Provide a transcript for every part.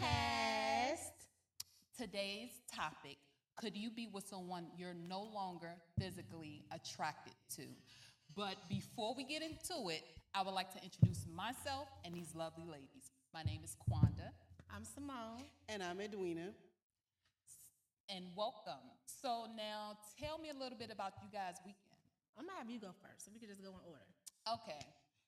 podcast. Today's topic could you be with someone you're no longer physically attracted to? But before we get into it, I would like to introduce myself and these lovely ladies. My name is Quanda, I'm Simone. And I'm Edwina. and welcome. So, now tell me a little bit about you guys' weekend. I'm gonna have you go first, so we can just go in order. Okay.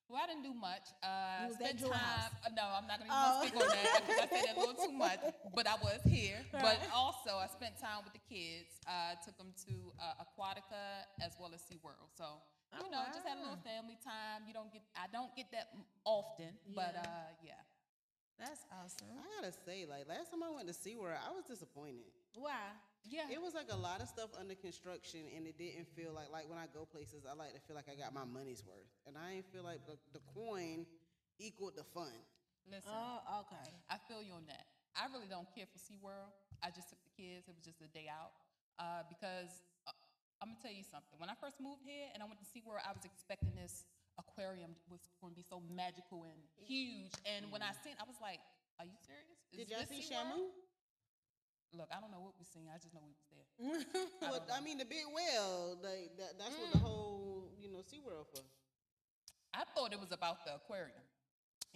Well, I didn't do much. Uh, was spent time. House. uh, no, I'm not gonna even Oh. speak on that because I said that a little too much. But I was here. But also, I spent time with the kids. Uh, took them to uh, Aquatica as well as SeaWorld. So you Oh, know, just had a little family time. You don't get. I don't get that m- often. But Yeah. uh, yeah. That's awesome. I gotta say, like last time I went to SeaWorld, I was disappointed. Why? Yeah. It was like a lot of stuff under construction, and it didn't feel like like when I go places, I like to feel like I got my money's worth, and I ain't feel like the, the coin equaled the fun. Listen. Oh, okay. I feel you on that. I really don't care for SeaWorld. I just took the kids. It was just a day out. Uh, because uh, I'm going to tell you something. When I first moved here and I went to SeaWorld, I was expecting this aquarium was going to be so magical and huge. And when I seen I was like, are you serious? Is Did y'all see SeaWorld?" Shamu? Look, I don't know what we seen. I just know we was there. Well. I mean, the big whale, like that, that's what Mm. the whole you know SeaWorld for. I thought it was about the aquarium.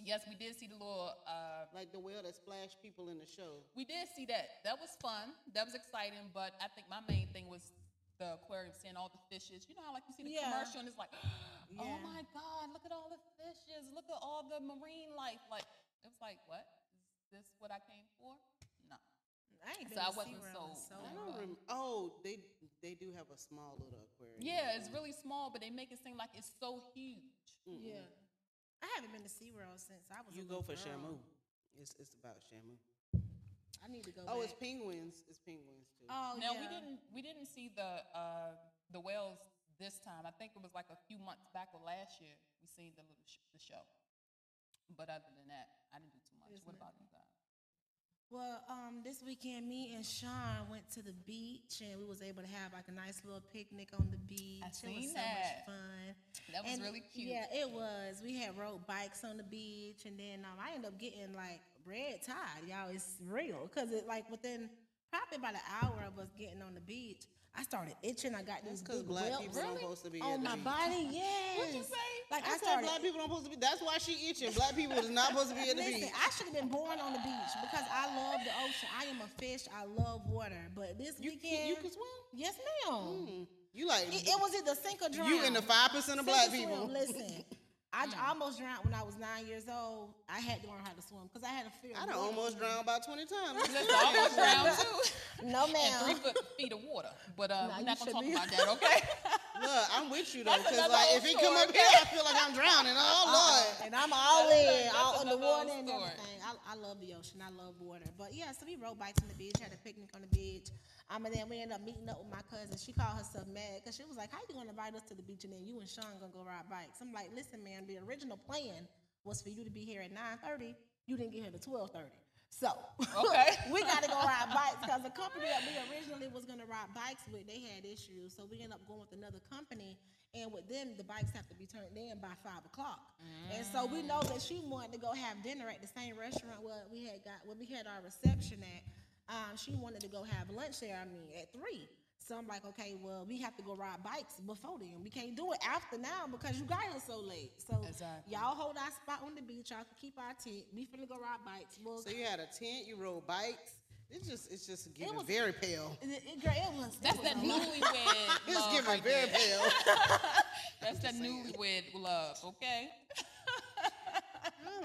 Yes, we did see the little uh, Like the whale that splashed people in the show. We did see that. That was fun. That was exciting. But I think my main thing was the aquarium, seeing all the fishes. You know how like you see the Yeah. commercial and it's like, oh Yeah. my God, look at all the fishes. Look at all the marine life. Like it was like, what? Is this what I came for? No. I ain't So I wasn't SeaWorld in so- so I Oh, don't wow. rem- Oh, they they do have a small little aquarium. Yeah, it's really small, but they make it seem like it's so huge. Mm-mm. Yeah. I haven't been to SeaWorld since I was. a You go for girl. Shamu. It's it's about Shamu. I need to go. Oh, it's penguins. It's penguins too. Oh, now yeah. we didn't we didn't see the uh, the whales this time. I think it was like a few months back or last year we seen the little sh- the show. But other than that, I didn't do too much. Isn't what it? about you guys? Well, um, this weekend, me and Sean went to the beach, and we was able to have like a nice little picnic on the beach. it seen was so that. much fun. That was And, really cute. Yeah, it was. We had rode bikes on the beach, and then um, I ended up getting like red tide. Y'all, it's real because it like within probably about an hour of us getting on the beach, I started itching. I got these because big black people don't supposed to be on my beach. body. Yes. What'd you say? Like I, I started. black people don't supposed to be. That's why she itching. Black people is not supposed to be at the Listen, beach. I should have been born on the beach because I love the ocean. I am a fish. I love water. But this You weekend, can, you can swim. yes, ma'am. Mm. You like It, it was either sink or drown. you in the five percent of Sink black people. Listen, I j- almost drowned when I was nine years old. I had to learn how to swim because I had a fear. I done almost drowned about twenty times. Almost drowned too. No, and three foot feet of water. But uh, Nah, we're not gonna talk be- about that, okay? Look, I'm with you though, because like if he come up here, I feel like I'm drowning. Oh Lord. And I'm all That's in, a- that's all another underwater old and everything. I, I love the ocean. I love water. But yeah, so we rode bikes on the beach, had a picnic on the beach. Um, and then we ended up meeting up with my cousin. She called herself mad because she was like, "How you gonna invite us to the beach and then you and Sean gonna go ride bikes?" I'm like, "Listen, man, the original plan was for you to be here at 9:30. You didn't get here to 12:30. So Okay. we got to go ride bikes because the company that we originally was gonna ride bikes with, they had issues. So we ended up going with another company, and with them, the bikes have to be turned in by five o'clock. And so we know that she wanted to go have dinner at the same restaurant where we had got where we had our reception at. Um, she wanted to go have lunch there. I mean, at three. So I'm like, okay, well, we have to go ride bikes before then. We can't do it after now because you got here so late. So Exactly. y'all hold our spot on the beach. Y'all can keep our tent. We finna go ride bikes. Well, So you had a tent, you rode bikes. It's just it's just giving was- very pale. it, it, girl, it was. That's it that was a lot. newlywed It's love giving right very pale. That's that newlywed love, okay?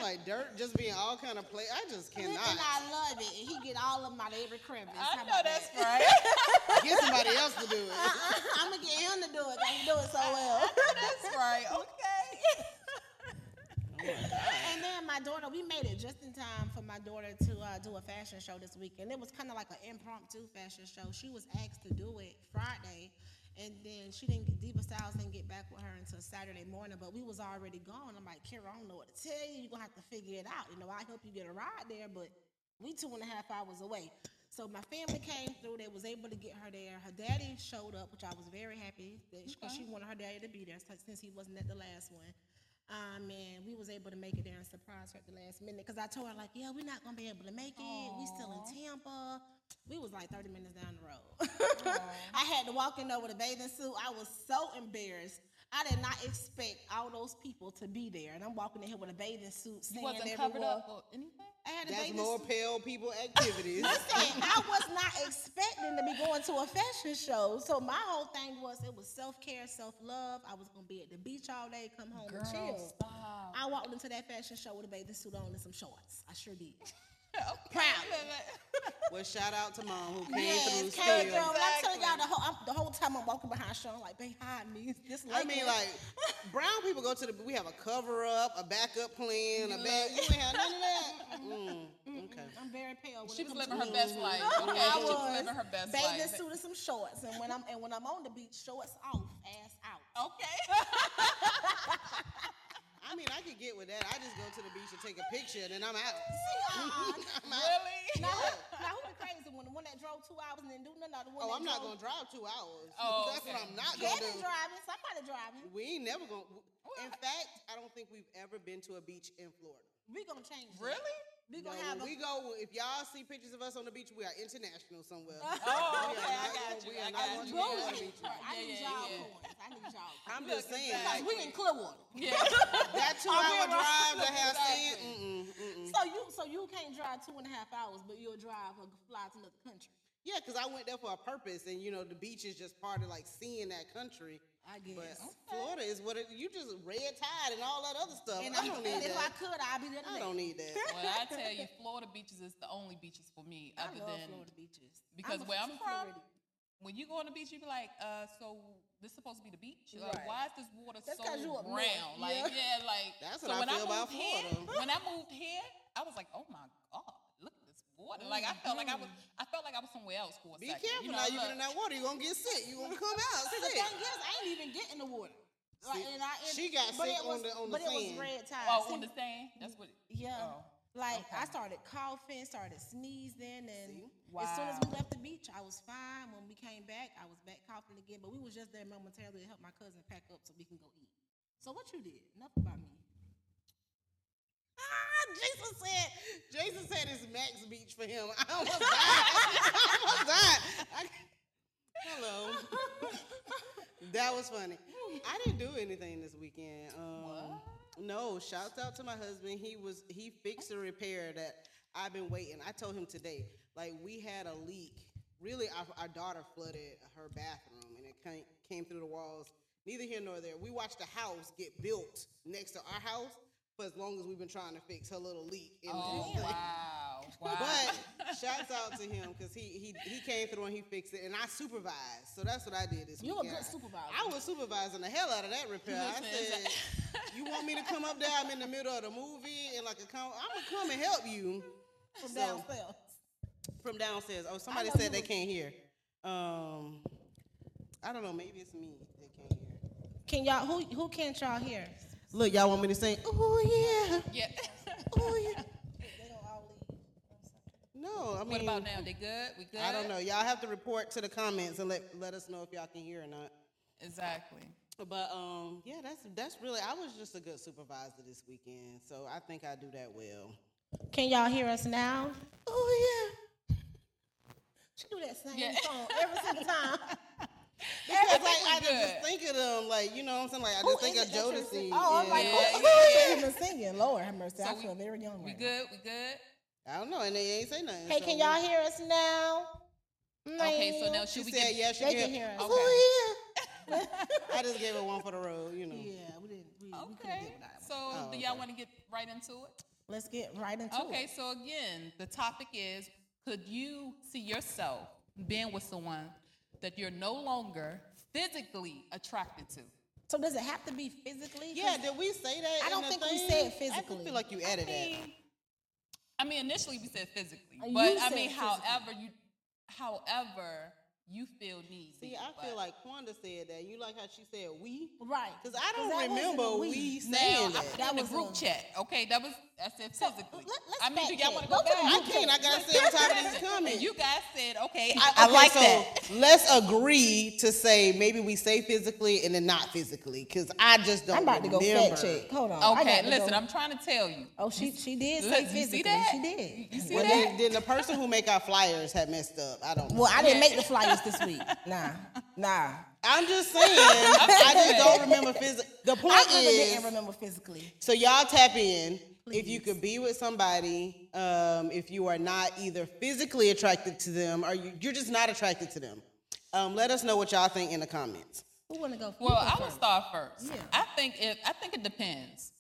I'm like dirt just being all kind of play. I just And cannot. I love it. And he get all of them out of every crevice. I How know that's that? right. Get somebody else to do it. I'm gonna get him to do it. 'cause He do it so well. that's right, okay. And then my daughter, we made it just in time for my daughter to uh, do a fashion show this weekend. It was kind of like an impromptu fashion show. She was asked to do it Friday, and then she didn't. get Diva Styles didn't get back with her until Saturday morning. But we was already gone. I'm like, Kira, I don't know what to tell you. You're gonna have to figure it out. You know, I hope you get a ride there, but we two and a half hours away. So my family came through. They was able to get her there. Her daddy showed up, which I was very happy because she wanted her daddy to be there since he wasn't at the last one. Um, and we was able to make it there and surprise her at the last minute because I told her like, yeah, we're not gonna be able to make it. We still in Tampa. We was like 30 minutes down the road. I had to walk in there with a bathing suit. I was so embarrassed. I did not expect all those people to be there, and I'm walking in here with a bathing suit, You sand wasn't everywhere. covered up or anything? I had a That's bathing more suit. pale people activities. Listen, I was not expecting to be going to a fashion show. So my whole thing was it was self care, self love. I was gonna be at the beach all day, come home and chill. Stop. I walked into that fashion show with a bathing suit on and some shorts. I sure did. okay. Proud. Well, shout out to mom who came Yes, through came still. through. When I'm telling y'all the whole I'm, the whole time I'm walking behind Sean, like, babe, hide me. This I mean, like brown people go to the. We have a cover up, a backup plan, a back. You ain't have none of that. Mm, okay. I'm very pale. She was living her best life. Okay, I she was was living her best bathing life. suit and some shorts, and when I'm and when I'm on the beach, shorts off, ass out. Okay. I mean, I could get with that. I just go to the beach and take a picture, and then I'm out. uh-uh. I'm drove two hours and didn't do nothing, or the one Oh, I'm not gonna drive two hours. Oh, That's what. I'm not gonna Kevin do. driving, somebody driving. We ain't never gonna. In fact, I don't think we've ever been to a beach in Florida. We gonna change. that. Really? We No, gonna have when a, we go, if y'all see pictures of us on the beach, we are international somewhere. Oh, okay. are I not got going- you. we I are got not you. going to Bro, be on I the need, beach. I Yeah, need yeah, y'all yeah. coins. I need y'all coins. I'm just saying, Because like, we in Clearwater. Yeah. that two I'm hour being drive to honest. have Exactly. sand, mm-mm, mm-mm. So you so you can't drive two and a half hours, but you'll drive or fly to another country. Yeah, because I went there for a purpose, and you know, the beach is just part of like seeing that country. I guess. But Florida is what it, you just red tide and all that other stuff. and I I, don't need and if I that. could, I'd be there I don't need that. Well, I tell you, Florida beaches is the only beaches for me, I other love than Florida beaches. because a where I'm from, Floridian. when you go on the beach, you be like, uh, so this is supposed to be the beach? Like, Right. why is this water That's so 'cause you brown? Like, yeah. yeah, like. That's so what I when feel about moved here, Florida. when I moved here, I was like, oh my god, look at this water. Oh, like, I felt like I was, I felt like I was somewhere else for a Be second. careful you know, now. You get in that water, you're gonna get sick. You're gonna come out See, the sick. thing is, I ain't even get in the water. Like, and I, and, she got sick it on was, the- on the but it was sand. red tide. Oh, See, on the sand. That's what. Yeah. Oh, Like I started coughing, started sneezing, and See? as soon as we left the beach, I was fine. When we came back, I was back coughing again. But we was just there momentarily to help my cousin pack up so we can go eat. So what you did? Enough about me. Jason said, Jason said it's Max Beach for him. I almost died. I almost died. I- hello. that was funny. I didn't do anything this weekend. Um, No, shouts out to my husband. He was he fixed a repair that I've been waiting. I told him today, like we had a leak. Really, our, our daughter flooded her bathroom, and it came, came through the walls. Neither here nor there. We watched the house get built next to our house for as long as we've been trying to fix her little leak. In Oh the wow, wow. But shouts out to him because he, he he came through and he fixed it, and I supervised. So that's what I did this You a weekend. good supervisor. I was supervising the hell out of that repair. I said, "You want me to come up there? I'm in the middle of the movie, and like a com- I'm gonna come and help you from So- downstairs. from downstairs." Oh, somebody said they was- can't hear. Um, I don't know. Maybe it's me. They can't hear. Can y'all who who can't y'all hear? Look, y'all want me to sing? Oh yeah, yeah. oh yeah. They don't all leave. No, I mean, what about now? They good? We good? I don't know. Y'all have to report to the comments and let let us know if y'all can hear or not. Exactly. But um, yeah, that's that's really. I was just a good supervisor this weekend, so I think I do that well. Can y'all hear us now? Oh yeah. She do that same Yeah. song every single time. yeah, because like I was just think of them, like you know what I'm saying. Like I Who just think of it that you're Jodeci. Oh, I'm like, Yeah, who, yeah, who yeah. is you even singing? Lord have mercy. I So feel very young We right good? We good? I don't know, and they ain't say nothing. Hey, so- can y'all hear us now? Okay, so now mm. She should we said get? yes. She They can can hear us. Okay. Oh yeah. I just gave her one for the road, you know. Yeah, we didn't. We, we couldn't Okay. get without. So Oh, do y'all okay. want to get right into it? Let's get right into Okay, it. Okay, so again, the topic is could you see yourself being with someone that you're no longer physically attracted to? So does it have to be physically? Yeah, did we say that? I in don't the think we thing? said I physically. feel like you added I that. mean, I mean, initially we said physically, you but I mean, physically. however you, however you feel need. See, be, I but- feel like Quanda said that. You like how she said we? Right. Because I don't that remember a we saying I that. put That it in the group a- chat. Okay, that was I said physically. let- let's I mean, do y'all want to Go go back? I can't. I gotta stay on top of these And you guys said, okay, I, I okay, like so that. let's agree to say maybe we say physically and then not physically, because I just don't I'm about to go remember. fact check. Hold on. Okay, listen, go. I'm trying to tell you. Oh, she she did say Look, you physically. see that? She did. You see Well, that? then, then the person who make our flyers had messed up. I don't know. Well, I didn't make the flyers this week. Nah, nah. I'm just saying. I just don't remember physically. The point I is, didn't remember physically. so y'all tap in. If you could be with somebody, um, if you are not either physically attracted to them or you, you're just not attracted to them, um, let us know what y'all think in the comments. Who want to go? First? Well, I will start first. Yeah. I think it. I think it depends.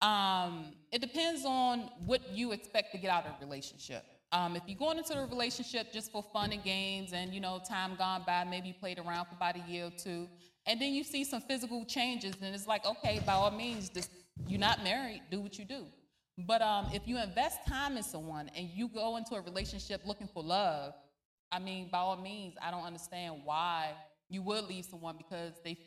Um, it depends on what you expect to get out of a relationship. Um, if you're going into a relationship just for fun and games, and you know, time gone by, maybe you played around for about a year or two, and then you see some physical changes, and it's like, okay, by all means, just you're not married, do what you do. But um, if you invest time in someone and you go into a relationship looking for love, I mean, by all means, I don't understand why you would leave someone because they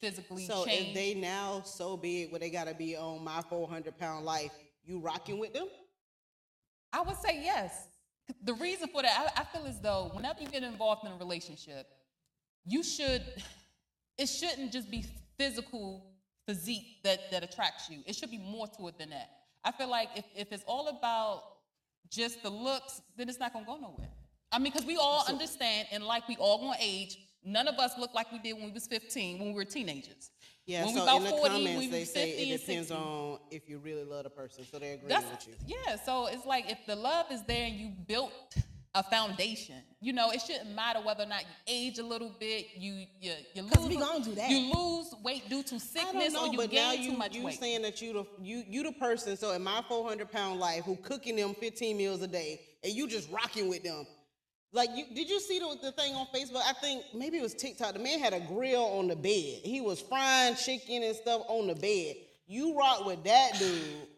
physically changed. So change. if they now so big where they gotta be on my 400 pound life, you rocking with them? I would say yes. The reason for that, I, I feel as though whenever you get involved in a relationship, you should, it shouldn't just be physical physique that, that attracts you. It should be more to it than that. I feel like if, if it's all about just the looks, then it's not gonna go nowhere. I mean, because we all understand and like we all gonna age. None of us look like we did when we was 15, when we were teenagers. Yeah, when we so about in the 40, comments we they was say it depends 60. on if you really love the person. So they agree That's with you. yeah. So it's like if the love is there and you built a foundation, you know, it shouldn't matter whether or not you age a little bit, you you you lose. 'Cause we gonna do that. You lose weight due to sickness know, or you but now gain you too much weight. you weight. saying that you the you you the person. So in my 400 pound life, who cooking them 15 meals a day, and you just rocking with them. Like you did you see the, the thing on Facebook? I think maybe it was TikTok. The man had a grill on the bed. He was frying chicken and stuff on the bed. You rock with that dude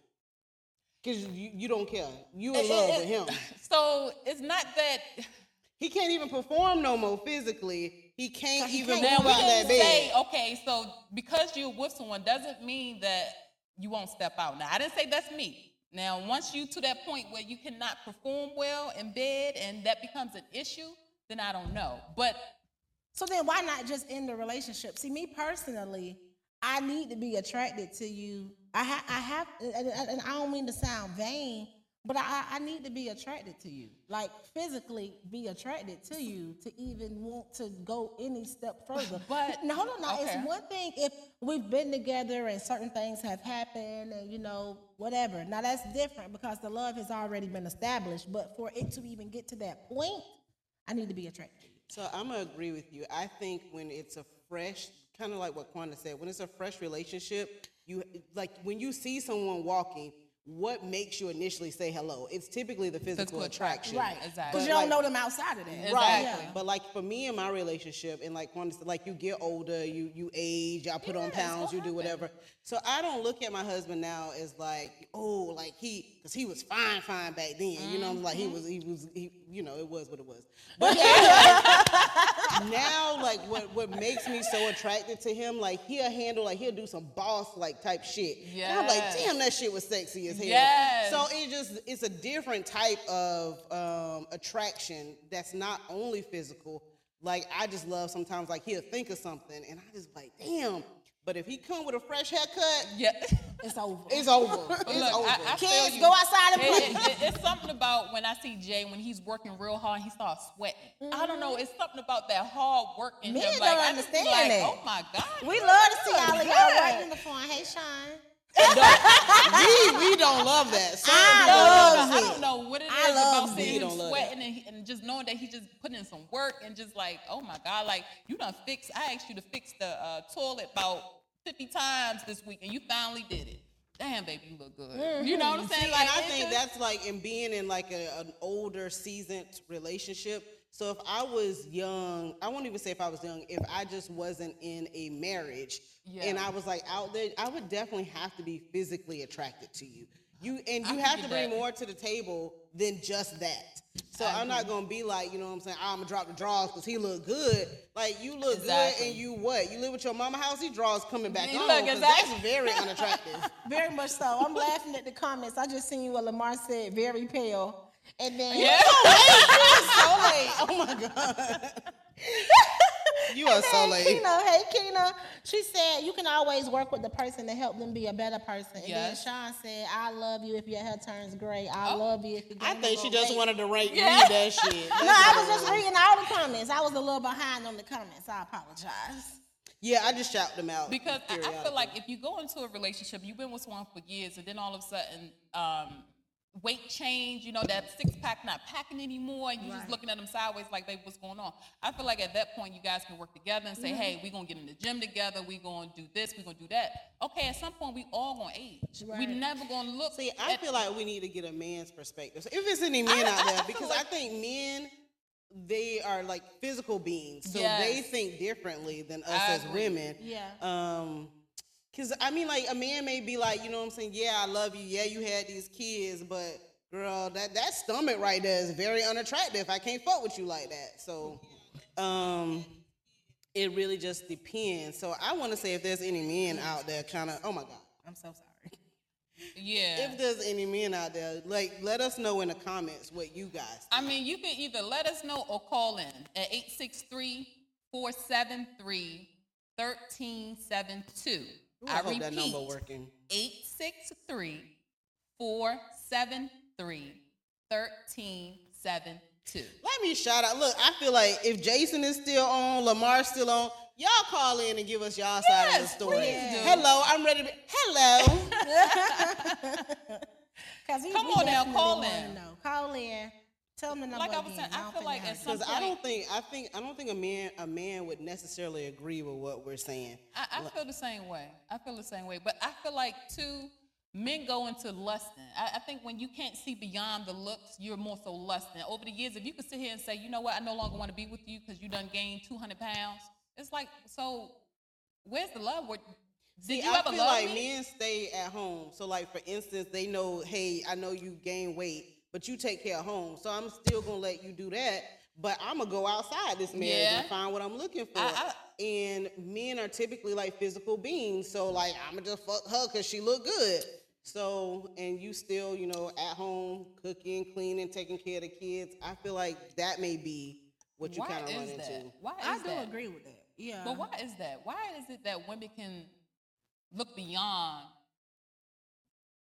because you, you don't care. You in love with him. so it's not that. He can't even perform no more physically. He can't he even can't move out that bed. say okay. So because you're with someone doesn't mean that you won't step out. Now I didn't say that's me. Now once you to that point where you cannot perform well in bed and that becomes an issue, then I don't know. But So then why not just end the relationship? See, me personally, I need to be attracted to you. I ha- I have, and, I don't mean to sound vain, but I, I need to be attracted to you. Like physically be attracted to you to even want to go any step further. But- no, hold on now. okay. It's one thing if we've been together and certain things have happened and you know, whatever. Now that's different because the love has already been established. But for it to even get to that point, I need to be attracted. So I'm gonna agree with you. I think when it's a fresh, kind of like what Quanda said, when it's a fresh relationship, you like when you see someone walking, what makes you initially say hello? It's typically the physical, Physical attraction. attraction. Right. Exactly. Because you don't like- know them outside of that. Right. Exactly. But like for me in my relationship, and like Quanda said, like you get older, you you age, y'all put on Yeah, it's pounds, you do whatever. So I don't look at my husband now as like, oh, like he, because he was fine, fine back then. You know, like he was, he was, he, you know, it was what it was. But now like what what makes me so attracted to him like he'll handle like he'll do some boss like type shit. And i'm like damn that shit was sexy as hell. Yes. so it just it's a different type of um, attraction that's not only physical. Like i just love sometimes like he'll think of something and i just like damn but if he come with a fresh haircut yeah. It's over. it's over it's Look, over I- I feel Kids, go outside and It- play. it- it- it's something about when I see Jay when he's working real hard, and he starts sweating. I don't know. Mm-hmm. It's something about that hard work in Men him. don't Like, I just be understand like, that. Oh my god. we love to see all of y'all Good. right in the phone. Hey, Sean. We, we don't love that Certain I love I it. don't know what it is I love about seeing him sweating and, and just knowing that he just putting in some work and just like, oh my God, like you done fix. I asked you to fix the uh, toilet about 50 times this week and you finally did it. Damn, baby, you look good. You know what I'm saying? See, Like, and I think just- that's like in being in like a, an older, seasoned relationship. So if I was young, I won't even say if I was young, if I just wasn't in a marriage and I was like out there, I would definitely have to be physically attracted to you. You and you can have to bring that. more to the table than just that. So I'm not gonna be like, you know what I'm saying, I'm gonna drop the drawers because he look good. Like you look Exactly. good and you what? You live with your mama house, he draws coming back You on. look 'cause exactly- That's very unattractive. Very much so. I'm laughing at the comments. I just seen you what Lamar said, very pale. And then Yeah. so late. Oh my god. you are so Hey, late. Keena, hey Kina. She said you can always work with the person to help them be a better person. And Yes. then Sean said, I love you if your hair turns gray. I love you if you I gain a think she little just weight." wanted to rate Yeah. read that shit. That's No, I was just reading all the comments. I was a little behind on the comments. I apologize. Yeah, I just shout them out. Because I, I feel like if you go into a relationship, you've been with someone for years, and then all of a sudden, um, weight change, you know, that six pack not packing anymore, and you're just looking at them sideways like, babe, what's going on? I feel like at that point, you guys can work together and say, Mm-hmm. hey, we're going to get in the gym together, we're going to do this, we're going to do that. Okay, at some point, we all going to age. We never going to look. See, I at- feel like we need to get a man's perspective. So if it's any men I- out there, I feel because I think men, they are like physical beings, so they think differently than us I as women. Yeah. Um, cause I mean, like a man may be like, you know what I'm saying? Yeah, I love you. Yeah, you had these kids, but girl, that that stomach right there is very unattractive. I can't fuck with you like that. So, um. It really just depends. So I want to say if there's any men out there, kind of, oh my god, I'm so sorry. yeah. if there's any men out there, like let us know in the comments what you guys. Think. I mean, you can either let us know or call in at 863 473 1372. Ooh, I, hope that number working. 863 473 1372. Let me shout out. Look, I feel like if Jason is still on, Lamar's still on, y'all call in and give us y'all side of the Yes, story. please do. Hello, I'm ready to be. Hello. Come on now, call wanna in. Call in. Tell them the number Like I was saying, I don't feel think like at some Because I don't think I think I don't think a man a man would necessarily agree with what we're saying. I, I feel the same way. I feel the same way. But I feel like, too, men go into lusting. I, I think when you can't see beyond the looks, you're more so lusting. Over the years, if you could sit here and say, you know what, I no longer want to be with you because you done gained 200 pounds, it's like, so where's the love? Where, did See, you I ever feel love like me? men stay at home. So, like for instance, they know, hey, I know you gain weight, but you take care of home. So I'm still gonna let you do that. But I'm gonna go outside this marriage Yeah. and find what I'm looking for. I- and men are typically like physical beings. So like I'm gonna just fuck her because she look good. So and you still, you know, at home cooking, cleaning, taking care of the kids. I feel like that may be what you kind of run is into. Why is I do that? agree with that. Yeah. But why is that? Why is it that women can look beyond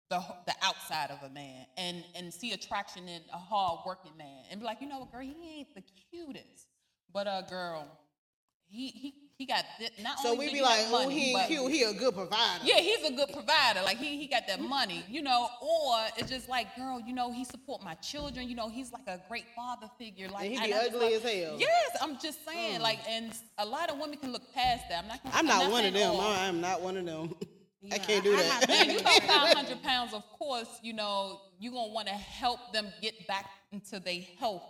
the the outside of a man and and see attraction in a hard working man and be like, you know what, girl, he ain't the cutest, but uh, girl, he he he got thi- not So only we be like, have oh, money, he ain't cute. He a good provider. Yeah, he's a good provider. Like he he got that money, you know. Or it's just like, girl, you know, he support my children. You know, he's like a great father figure. Like And he be ugly like- as hell. Yes, I'm just saying. Like, and a lot of women can look past that. I'm not. Gonna, I'm not one of them. all. I'm not one of them. I can't do I- I that. have Man, you talk 500 pounds, of course, you know, you're going to want to help them get back into their health.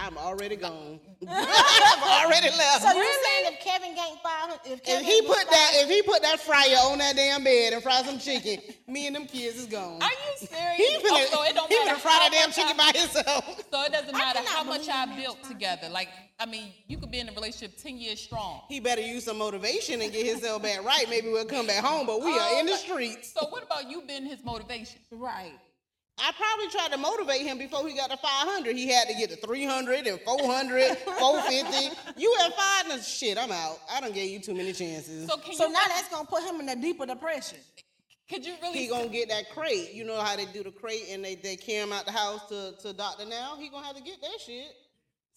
I'm already gone. I've already left. So you're saying if Kevin gained five, if if he was put that, if he put that fryer on that damn bed and fry some chicken, me and them kids is gone. Are you serious? He Oh, finna, so it don't he matter finna fry that damn chicken I- by himself. So it doesn't matter how much I built man's together. Like, I mean, you could be in a relationship 10 years strong. He better use some motivation and get himself back right. Maybe we'll come back home, but we are oh, in the Oh, streets. So what about you being his motivation? right. I probably tried to motivate him before he got to 500. He had to get to 300 and 400, 450. You at five, now shit, I'm out. I don't give you too many chances. So can So you now that's gonna put him in a deeper depression. could you really he gonna get that crate. You know how they do the crate and they, they carry him out the house to, to Dr. Now? He gonna have to get that shit.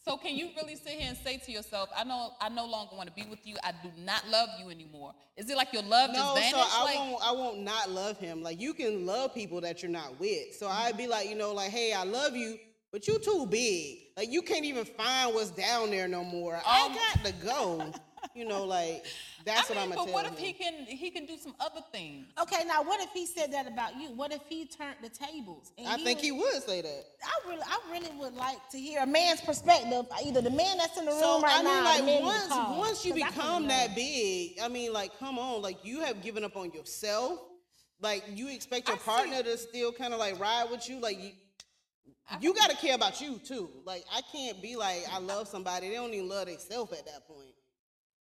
So can you really sit here and say to yourself, I know I no longer want to be with you. I do not love you anymore. Is it like your love No, just vanished? No, so I like, won't I won't not love him. Like you can love people that you're not with. So I'd be like, you know, like, hey, I love you, but you too big. Like you can't even find what's down there no more. Um, I got to go. you know, like that's I what I'm but gonna what tell if him. he can he can do some other things? Okay, now what if he said that about you? What if he turned the tables? And I think was- he would say that. I really, I really would like to hear a man's perspective. Either the man that's in the room So right I mean, now, like man you once call, once you 'cause become that big, I mean, like, come on, like you have given up on yourself. Like you expect your I see. partner to still kind of like ride with you. Like, you, you got to care about you too. Like I can't be like I love somebody. They don't even love themselves at that point.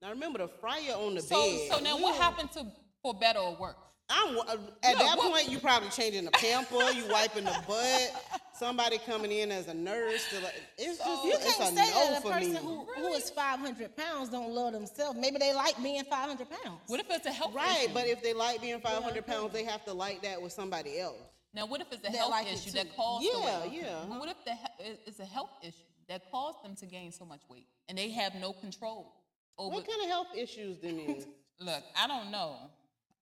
Now remember the fryer on the So, bed. so now what Yeah. happened to for better or worse? I'm uh, at No, that what- point. You probably changing the pamper. You wiping the butt. Somebody coming in as a nurse. To like, it's just You it's can't a say no that a person me. who, who is 500 pounds don't love themselves. Maybe they like being 500 pounds. What if it's a health Right, issue? but if they like being 500 pounds, they have to like that with somebody else. now, what if it's a That health like issue that caused the Yeah, weight? yeah. But What if the it's a health issue that caused them to gain so much weight and they have no control over? What kind of health issues then is? Look, I don't know.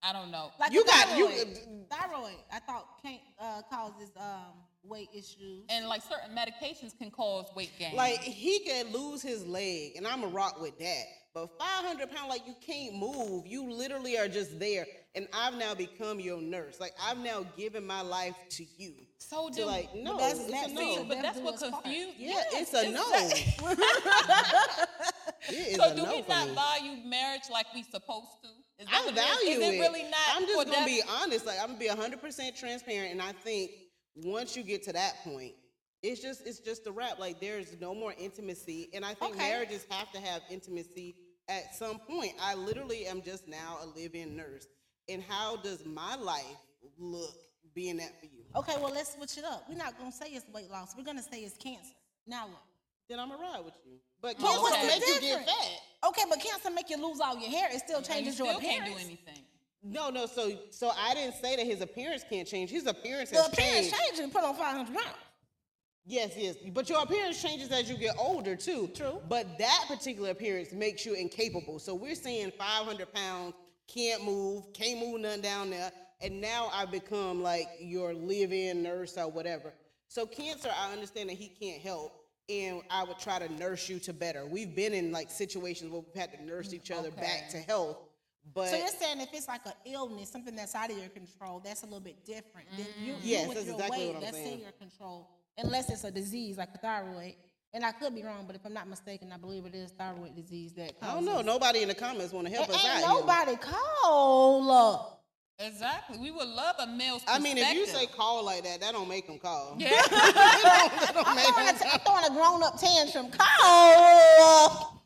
I don't know. Like You the got- you- thyroid. thyroid. I thought can't uh, causes um, weight issues. and like certain medications can cause weight gain. Like he could lose his leg, and I'm a rock with that. But 500 pounds, like you can't move. You literally are just there. And I've now become your nurse. Like I've now given my life to you. So do like, no, that's- it's that's no. but that's what confused. Yeah, yes, it's a no. It So do no we not me. value marriage like we supposed to? Is that I value is? Is it really not? I'm just gonna be honest. Like I'm gonna be 100 percent transparent, and I think once you get to that point, it's just it's just a wrap. Like there's no more intimacy, and I think Okay. marriages have to have intimacy at some point. I literally am just now a live-in nurse, and how does my life look being that for you? Okay, well let's switch it up. We're not gonna say it's weight loss. We're gonna say it's cancer. Now what? Then I'm gonna ride with you. But cancer what's don't the make you get fat. Okay, but cancer make you lose all your hair. It still and you changes your appearance. can't do anything. No, no. So, so I didn't say that his appearance can't change. His appearance The has appearance changed. changes. Put on 500 pounds. Yes, yes. But your appearance changes as you get older too. True. But that particular appearance makes you incapable. So we're saying 500 pounds, can't move, can't move nothing down there, and now I've become like your live-in nurse or whatever. So cancer, I understand that he can't help, and I would try to nurse you to better. We've been in like situations where we've had to nurse each other mm, back to health. But So you're saying if it's like an illness, something that's out of your control, that's a little bit different. Than you, you Yes, with that's your exactly weight, what I'm saying. that's saying. in your control. Unless it's a disease like a thyroid. And I could be wrong, but if I'm not mistaken, I believe it is thyroid disease that I don't know. Nobody in the comments want to help It us out. ain't here. nobody call. Exactly. We would love a male's I mean, if you say call like that, that don't make them call. yeah, I'm throwing, a, I'm throwing a grown up tantrum. Call.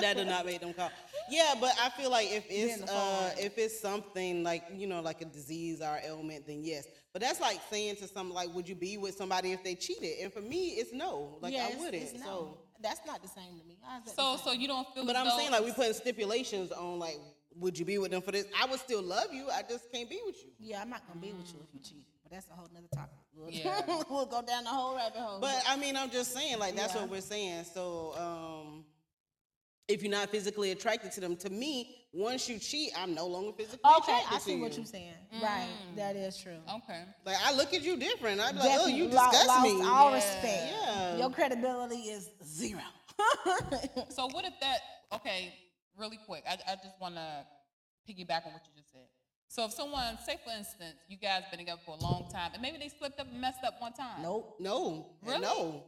that did not make them call. Yeah, but I feel like if it's the uh, if it's something like you know like a disease or ailment, then yes. But that's like saying to something like, would you be with somebody if they cheated? And for me, it's no. Like Yeah, I it's- wouldn't. it's no. So, That's not the same to me. So so you don't feel. but I'm saying like we putting stipulations on like, would you be with them for this? I would still love you. I just can't be with you. Yeah, I'm not gonna be with you if you cheat. But that's a whole nother topic. We'll, Yeah. we'll go down the whole rabbit hole. But I mean, I'm just saying, like that's Yeah. what we're saying. So, um, if you're not physically attracted to them, to me, once you cheat, I'm no longer physically attracted. okay, attracted I see to what you. you're saying. Right, that is true. Okay. Like I look at you different. I'm like, oh, Definitely you lo- disgust lost me. all Yeah. respect. Yeah. Your credibility is zero. So what if that? Okay, really quick. I, I just want to piggyback on what you just said. So if someone, say for instance, you guys been together for a long time, and maybe they slipped up and messed up one time. nope. No, Really? no.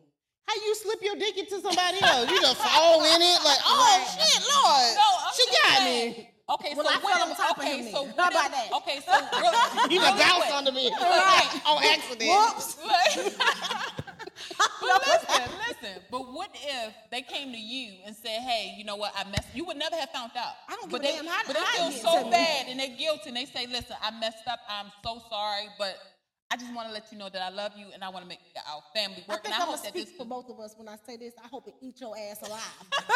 How you slip your dick into somebody else? You just fall in it like, oh shit, Lord, No, I'm she got saying. me. Okay, Well, so I what fell on if- top of him so then. How if- about that? Okay, so really, You really just bounced quick. under me Right. on accident. Whoops. but listen, listen. But what if they came to you and said, "Hey, you know what? I messed." You would never have found out. I don't but give a they, damn how- But they feel so bad and they're guilty, and they say, "Listen, I messed up. I'm so sorry, but I just want to let you know that I love you and I want to make our family I work." think and I I'm hope gonna that this. speak for both of us when I say this. I hope it eats your ass alive.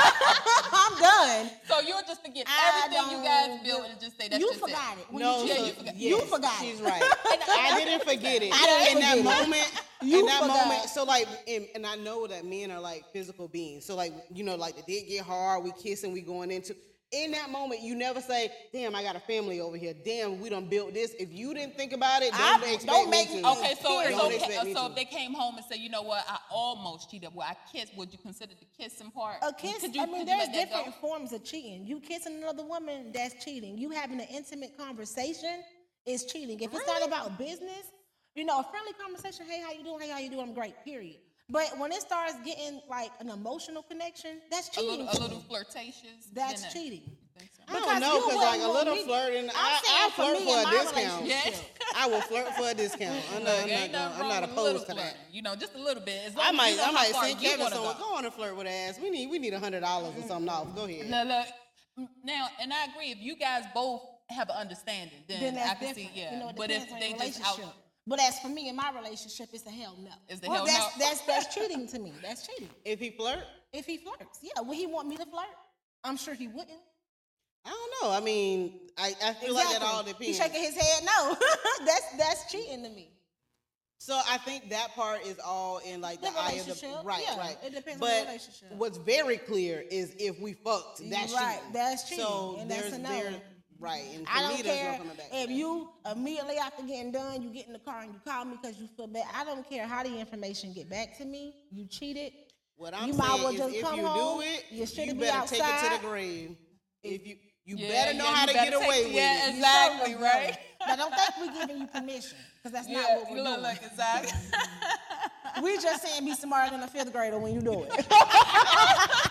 I'm done. So you'll just forget I everything you guys don't built and just say that's you just forgot it. When No, you Yeah, you forgot- You forgot She's right. I didn't forget it. I didn't in that forget it. moment, You in that forgot. moment, so like, and, and I know that men are like physical beings. So like, you know, like the dick get hard, we kissing, we going into. In that moment, you never say, "Damn, I got a family over here. Damn, we done built this." If you didn't think about it, I- don't expect don't me make to. me- Okay, so Period. so, Don't expect me so to. if they came home and said, you know what, I almost cheated. Well, I kissed. Would you consider the kissing part? A kiss. Could you, I mean, could there's let go? different forms of cheating. You kissing another woman, that's cheating. You having an intimate conversation is cheating. If it's not about business, you know, a friendly conversation. Hey, how you doing? Hey, how you doing? I'm great. Period. But when it starts getting like an emotional connection, that's A cheating. little, a little flirtatious. That's then cheating. so? I don't Because know, because like a little me- flirting, I'm I, saying I for flirt me for a discount. relationship. Yeah. I will flirt for a discount. I'm not, I'm not, gonna, I'm not with a little opposed to that. You know, just a little bit. As long I as might, you know I might send you Kevin wanna go. Go on and flirt with ass. We need, we need a hundred dollars or something off. Go ahead. Look, look, now, and I agree. If you guys both have an understanding, then, then I can different. see, yeah. You know, but if they your just out, relationship. But as for me in my relationship, it's a hell no. It's the well, hell that's, no. That's that's cheating to me. That's cheating. If he flirt, If he flirts, yeah. Would he want me to flirt? I'm sure he wouldn't. I don't know. I mean, I, I feel like that all depends. He's shaking his head. No, that's that's cheating to me. So I think that part is all in like the, The eye of the right, yeah, right. it depends on but the relationship. What's very clear is if we fucked, that's right, cheating. that's cheating, So and that's there's a no. there right, and for I don't care no coming back. if you immediately after getting done, you get in the car and you call me because you feel bad. I don't care how the information get back to me. You cheated. What I'm you saying well is, just if come you home, do it, you you, better take it to the grave. If you you Yeah, better know yeah, how to get away with yeah, it. You Exactly, right? But don't think we're giving you permission because that's not what we're doing. like exactly. we just saying be smarter than a fifth grader when you do it.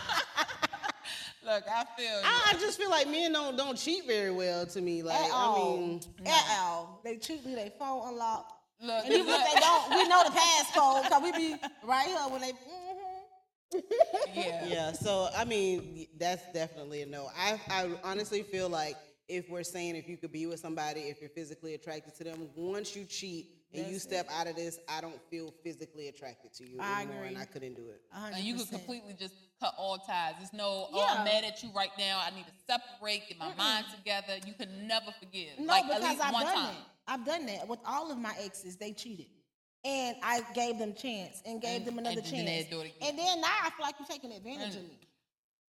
look, I feel you. I, I just feel like men don't don't cheat very well to me. Like At I all. mean, At all. They cheat me, they phone unlocked. Look, And even look. if they don't, we know the passcode because we be right here when they. mhm. yeah. yeah. So I mean, that's definitely a no. I I honestly feel like if we're saying if you could be with somebody, if you're physically attracted to them, once you cheat and you step out of this, I don't feel physically attracted to you I anymore, and. I couldn't do it. A hundred And you could completely just cut all ties. There's no, oh, Yeah. I'm mad at you right now. I need to separate, get my mind together. You can never forgive. No, like because at least I've one done time. that. I've done that with all of my exes. They cheated, and I gave them chance and gave And- them another and then chance. they'd do it again. And then now I feel like you're taking advantage of mm. me.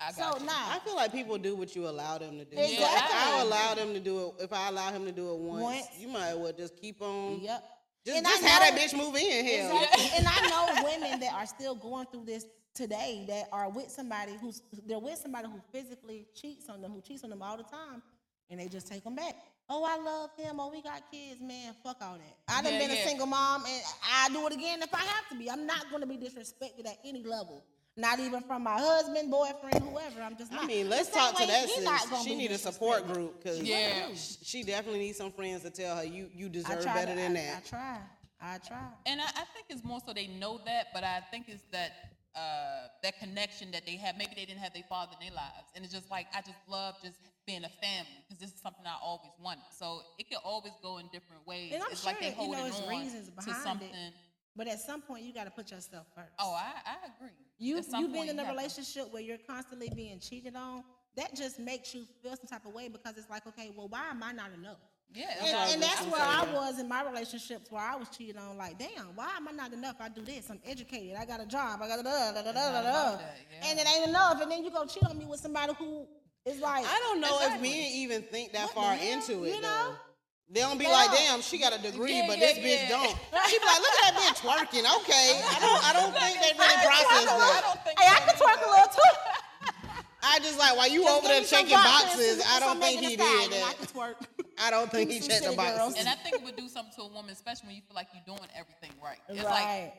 I So got you. now, I feel like people do what you allow them to do. So Exactly. if I allow them to do it, if I allow him to do it once, Once. you might as well just keep on. yep. Just, And just I have that bitch move in. here. Exactly. and I know women that are still going through this today that are with somebody who's they're with somebody who physically cheats on them, who cheats on them all the time, and they just take them back. Oh, I love him. Oh, we got kids, man. Fuck all that. I done Yeah, been yeah. a single mom, and I do it again if I have to be. I'm not going to be disrespected at any level. Not even from my husband, boyfriend, whoever. I'm just not. I mean, let's same talk to that sis. She need a support group because Yeah. she definitely needs some friends to tell her you you deserve better to- than I- that. I try. I try. And I, I think it's more so they know that, but I think it's that uh, that connection that they have. Maybe they didn't have their father in their lives, and it's just like I just love just being a family because this is something I always wanted. So it can always go in different ways. And I'm it's like they sure, you know, holding on reasons to behind it. Something. But at some point, you got to put yourself first. Oh, I, I agree. You you've been point in a have to- relationship where you're constantly being cheated on. That just makes you feel some type of way because it's like, okay, well, why am I not enough? Yeah, And, exactly. and that's I'm where I was in my relationships where I was cheated on. Like, damn, why am I not enough? I do this. I'm educated. I got a job. I got a da da da da da da. that, yeah. And it ain't enough. And then you go cheat on me with somebody who is like, I don't know Exactly. if men even think that What far into it You know? though. They don't be They like, don't. damn, she got a degree, Yeah, but yeah, this bitch yeah. don't. She be like, look at that bitch twerking. Okay, I don't, I don't think they really process I that. don't think hey, I so can twerk a little too. I just like while you Just over there checking boxes. and I don't think he did Stallion, I that. can twerk. I don't think he checked the boxes. And I think it would do something to a woman, especially when you feel like you're doing everything right. It's like, right.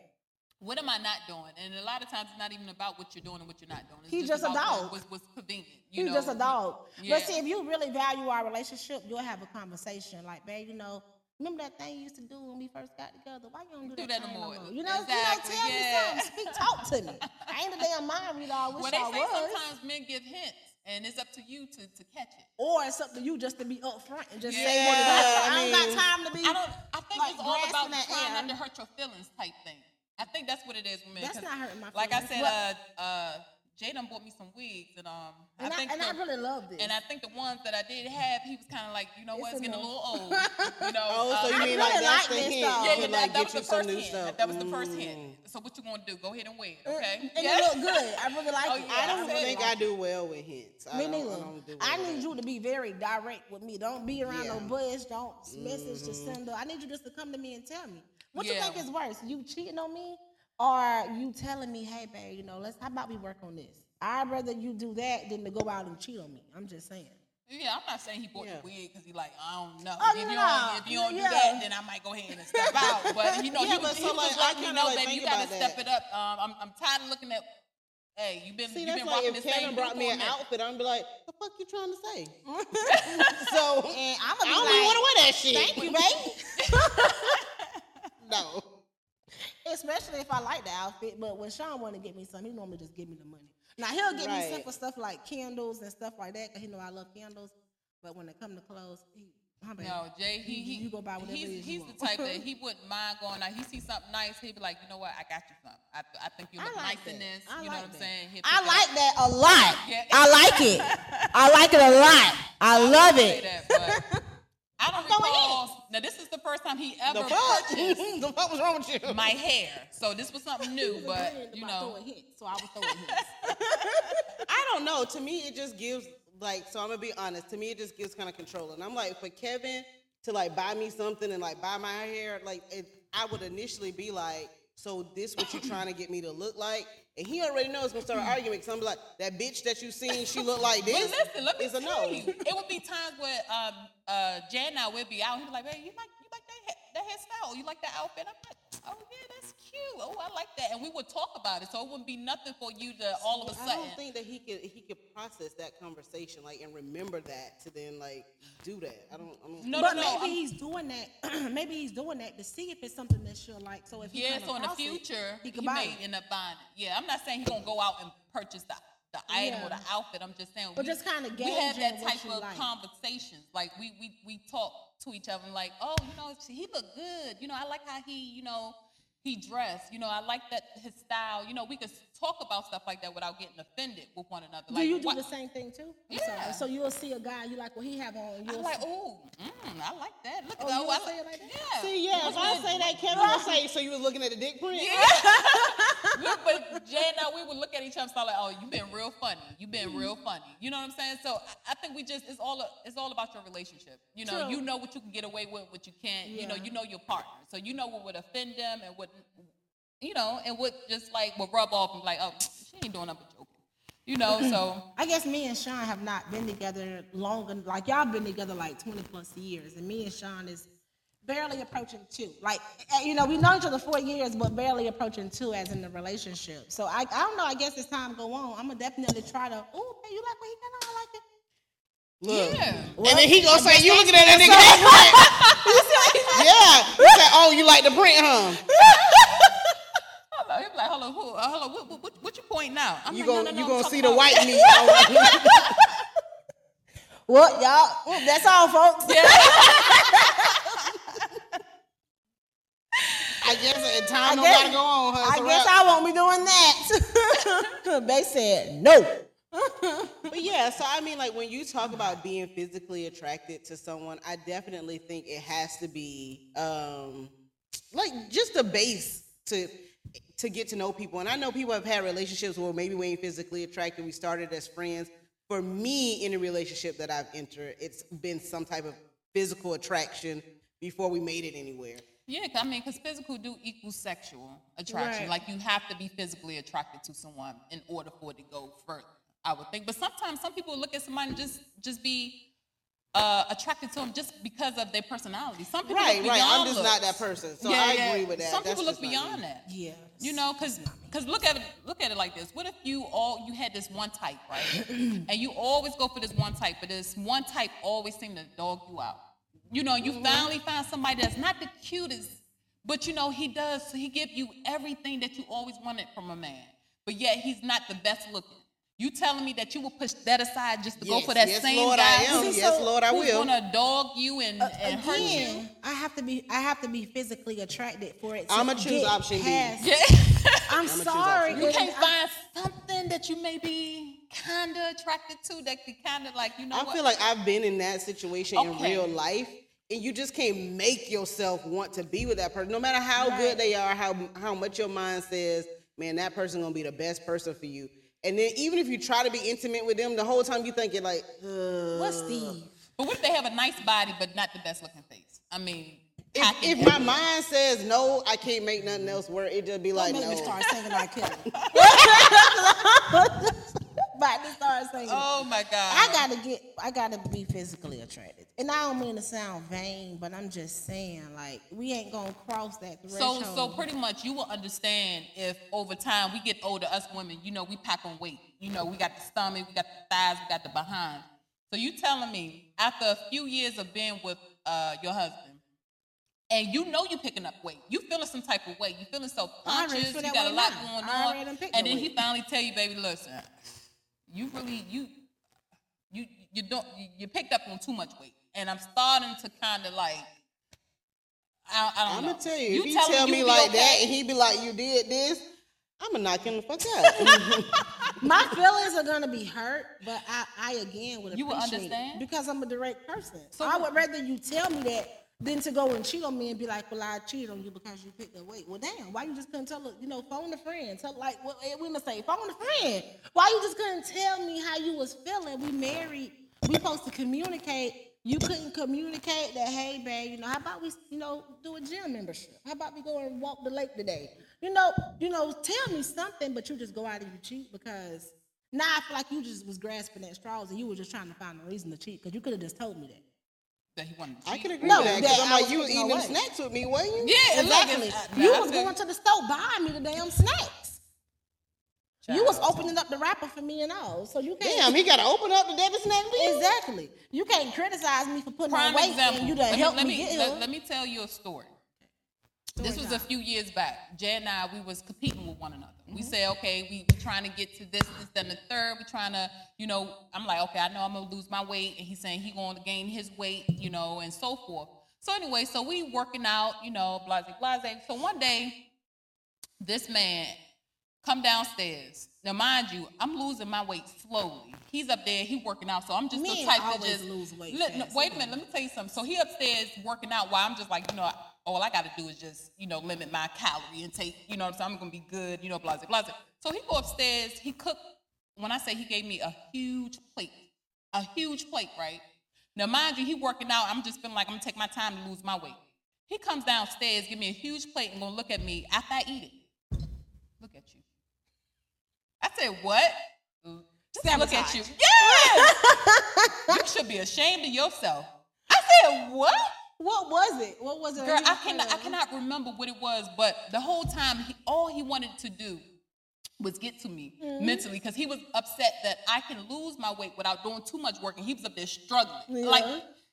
What am I not doing? And a lot of times it's not even about what you're doing and what you're not doing. It's He's just a about dog. What's, what's convenient. You He's know? just a dog. Yeah. But see, if you really value our relationship, you'll have a conversation. Like, babe, you know, remember that thing you used to do when we first got together? Why you don't do, Do that, that no thing more. You know, Exactly, you know, tell yeah. me something. Speak, talk to me. I ain't a damn mind reader. I wish Well, they I say was. sometimes men give hints, and it's up to you to, to catch it. Or it's up to you just to be upfront and just say what it is. I, I ain't mean- got time to be. I don't. I think like it's all about grasping that trying air. not to hurt your feelings, type thing. I think that's what it is with men. That's 'cause not hurting my feelings. Like I said, What- uh, uh, Jay done bought me some wigs, and um, and I, I and the, I really love this. and I think the ones that I did have, he was kind of like, you know what, It's it's getting a little old. You know. Oh, so uh, you I mean really like that's like the this, hint though. yeah, yeah, like that, that was the first hint. stuff? That was the first Mm. hint. So what you gonna do? Go ahead and wear it, and okay? it look good. I really like Oh, it. yeah, I don't I think it. I do well with hints. I Me don't, neither. I, don't do I need you to be very direct with me. Don't be around no Yeah. bush. Don't message to send. I need you just to come to me and tell me. What you think is worse? You cheating on me, or you telling me, hey, babe, you know, let's how about we work on this? I'd rather you do that than to go out and cheat on me. I'm just saying. Yeah, I'm not saying he bought Yeah. the wig because he like I don't know. Oh, if, no, you no, don't, if you don't yeah. do that, then I might go ahead and step out. But you know, Yeah, he was, but he so, was like, just I letting me kinda, know, like, baby, you gotta about step that. it up. Um, I'm, I'm tired of looking at. Hey, you've been See, you've that's been like rocking if the same Kevin brought me an minute. outfit, I'm be like, what the fuck you trying to say? so And I'm I gonna be don't like, even want to wear that shit. thank you, babe. no. Especially if I like the outfit, but when Sean want to get me something, he normally just give me the money. Now he'll get Right. me simple stuff like candles and stuff like that, cause he know I love candles. But when it come to clothes, he, my bad. No, Jay, he, he you go buy whatever he's, it is he's the type that he wouldn't mind going out. He see something nice, he'd be like, you know what, I got you something. I, I think you look like nice that. in this. I you know like what I'm saying? I like up. that a lot. Yeah. I like it. I like it a lot. I love it. that, I don't recall. Now this is the first time he The ever fuck? purchased the fuck was wrong with you? my hair. So this was something new, but you know, so I was throwing. I don't know. To me, it just gives like. So I'm gonna be honest. To me, it just gives kind of control. And I'm like, for Kevin to like buy me something and like buy my hair, like it, I would initially be like, so this what you're trying to get me to look like? And he already knows gonna start an argument. Cause I'm like, that bitch that you seen, she look like But this. listen, let me is a no. you, it would be times where um, uh, Jan and would be out. He'd be like, "Babe, you like you like that ha- that hairstyle? You like that outfit?" I'm like, "Oh yeah, that's cute. Oh, I like that." And we would talk about it, so it wouldn't be nothing for you to all of a sudden. I don't think that he could he could process that conversation like and remember that to then like do that. I don't. I don't No, but no, no. maybe I'm- he's doing that. maybe he's doing that to see if it's something that she'll like. So if he yeah, so in the across it, future, he he, can buy may it. end up buying it. Yeah, I'm not saying he's gonna go out and purchase the the item or the outfit. I'm just saying, But we, just kinda we have that type of like. conversations. Like we we we talk to each other, like, oh, you know, he look good. You know, I like how he, you know. He dressed, you know. I like that his style. You know, we could talk about stuff like that without getting offended with one another. Do like, you do what- the same thing too? I'm Yeah. sorry. So you'll see a guy you like what he have on. You're like, see- oh, mm, I like that. Look Oh, at that. you'll I say like- it like that? Yeah. See, yeah, if I say that, Kevin will say, so you was looking at the dick print? Look, but Jay and I, we would look at each other and start like, oh, you've been real funny. You've been mm-hmm. real funny. You know what I'm saying? So I- think we just, it's all, it's all about your relationship. You know, True. you know what you can get away with, what you can't. You know, you know your partner. So you know what would offend them and what, you know, and what just like would rub off and be like, oh, she ain't doing nothing but joking. You know, so I guess me and Sean have not been together long, like y'all been together like 20 plus years, and me and Sean is barely approaching two. Like, eh, you know, we know each other four years, but barely approaching two as in the relationship. So I, I don't know. I guess as time go on, I'm gonna definitely try to. Oh, hey, you like what he got on? I like it. Look. yeah. And then he gonna say, you looking at that nigga dick print? yeah. He said, oh, you like the print, huh? Hold on, he be like, hold on, who, uh, hold on, what, what, what, what you pointing out? I'm You like, gonna, no, no, you no, gonna I'm see the about- white meat. Well, y'all, that's all, folks. I guess at I time don't guess- gotta go on, huh? I guess. I won't be doing that. they said no. But yeah, so I mean, like when you talk about being physically attracted to someone, I definitely think it has to be um, like just a base to to get to know people. And I know people have had relationships where maybe we ain't physically attracted. We started as friends. For me, in a relationship that I've entered, it's been some type of physical attraction before we made it anywhere. Yeah, 'cause I mean, because physical do equal sexual attraction. Right. Like you have to be physically attracted to someone in order for it to go further. I would think, but sometimes some people look at somebody and just just be uh, attracted to them just because of their personality. Some people Right, look right. I'm beyond just not looks. that person, so I agree with that. Some That's people look just not me. beyond that. Yeah. You know, cause, cause look at it, look at it like this. What if you all you had this one type, right? and you always go for this one type, but this one type always seem to dog you out. You know, you mm-hmm. finally find somebody that's not the cutest, but you know he does. He give you everything that you always wanted from a man, but yet he's not the best looking. You telling me that you will push that aside just to go for that same thing? yes, same Lord, guy? I am. who's- Yes, Lord, I will. who's gonna dog you and, and hurt you? I have to be. I have to be physically attracted for it. To I'ma choose get option B. past- Yeah. I'm choose sorry. You can't I- find something that you may be kind of attracted to that could kind of like, you know I what? feel like I've been in that situation in real life, and you just can't make yourself want to be with that person, no matter how Right. good they are, how how much your mind says, man, that person gonna be the best person for you. And then even if you try to be intimate with them, the whole time you think you're like, uh, What's Steve? but what if they have a nice body but not the best looking face? I mean, if, if my mind says no, I can't make nothing else work. It just be like Don't make me no. start singing R. Kelly. About to start singing. Oh my God. I gotta get. I gotta be physically attracted, and I don't mean to sound vain, but I'm just saying, like, we ain't gonna cross that threshold. so so pretty much you will understand if over time we get older, us women, you know, we pack on weight. You know, we got the stomach, we got the thighs, we got the behind. So you telling me after a few years of being with uh, your husband, and you know you picking up weight. You feeling some type of weight, You feeling self I conscious. You got a lot now. going I on. And the then he finally tell you, baby, listen, you really you you you don't you, you picked up on too much weight, and I'm starting to kind of like. I, I don't I'm gonna tell you, if you telling tell me be like that and he be like, you did this, I'm gonna knock him the fuck out. My feelings are gonna be hurt, but I, I again would You would appreciate understand? it because I'm a direct person. So So I would rather you tell me that than to go and cheat on me and be like, "Well, I cheated on you because you picked up weight." Well, damn, why you just couldn't tell? her, You know, phone a friend. Tell like what eh, we must say, phone a friend. Why you just couldn't tell me how you was feeling? We married. We supposed to communicate. You couldn't communicate that. Hey, babe, you know, how about we, you know, do a gym membership? How about we go and walk the lake today? You know, you know, tell me something, but you just go out and you cheat because now I feel like you just was grasping at straws and you were just trying to find a reason to cheat because you could have just told me that. that he wanted to I cheat. can agree No, with that because that I'm like, you was taking eating them snacks with me, wasn't you? Yeah, and Exactly. it's- uh, you I was going to the store buying me the damn snacks. You was opening up the wrapper for me and all, so you can't. Damn, he gotta open up the debit snack bill. Exactly. You can't criticize me for putting Prime on weight example. and you done let helped me, me, let me, get let, let me tell you a story. Story this was a few years back. Jay and I, we was competing with one another. Mm-hmm. We said, okay, we we trying to get to this, this, then the third. We trying to, you know, I'm like, okay, I know I'm gonna lose my weight, and he's saying he going to gain his weight, you know, and so forth. So anyway, so we working out, you know, blase, blase. So one day, this man come downstairs. Now, mind you, I'm losing my weight slowly. He's up there, he working out, so I'm just the Men type to just lose weight Look, no, wait a minute, let me tell you something. So he upstairs working out while I'm just like, you know, all I got to do is just, you know, limit my calorie intake. You know what I'm saying? I'm gonna be good. You know, blah blah blah. So he go upstairs. He cooked. When I say he gave me a huge plate, a huge plate, right? Now, mind you, he working out. I'm just feeling like I'm gonna take my time to lose my weight. He comes downstairs, give me a huge plate, and gonna look at me after I eat it. Look at you. I said, what? Just look at you. Yes! you should be ashamed of yourself. I said, what? what was it? What was it? Girl, I cannot, I cannot remember what it was, but the whole time, he, all he wanted to do was get to me Mm-hmm. mentally because he was upset that I can lose my weight without doing too much work, and he was up there struggling. Yeah. Like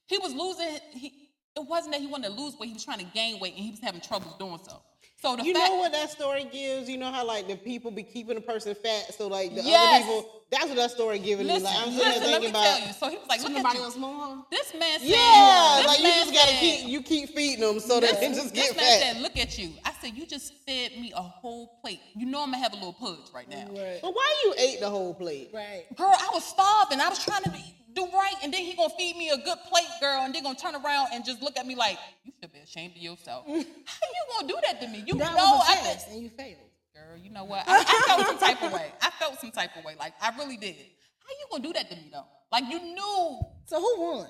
he was losing. He, it wasn't that he wanted to lose weight; he was trying to gain weight, and he was having trouble doing so. So the You fact, know what that story gives? You know how like the people be keeping a person fat, so like the Yes. other people. That's what that story giving listen, me. Like I'm sitting there listen, let me thinking about. tell you. So he was like, So "Look at nobody else more? This man said, Yeah, this like you just gotta said- keep you keep feeding them so that they just get this get man fat. said, "Look at you." I said, "You just fed me a whole plate. You know I'm gonna have a little pudge right now." Right. But why you ate the whole plate? Right. Girl, I was starving. I was trying to be, do right, and then he gonna feed me a good plate, girl, and then gonna turn around and just look at me like, "You should be ashamed of yourself." How you gonna do that to me? You That know I test, and you failed. girl. You know what? I, I felt some type of way. I felt some type of way. Like I really did. How you gonna do that to me though? Like you knew. So who won?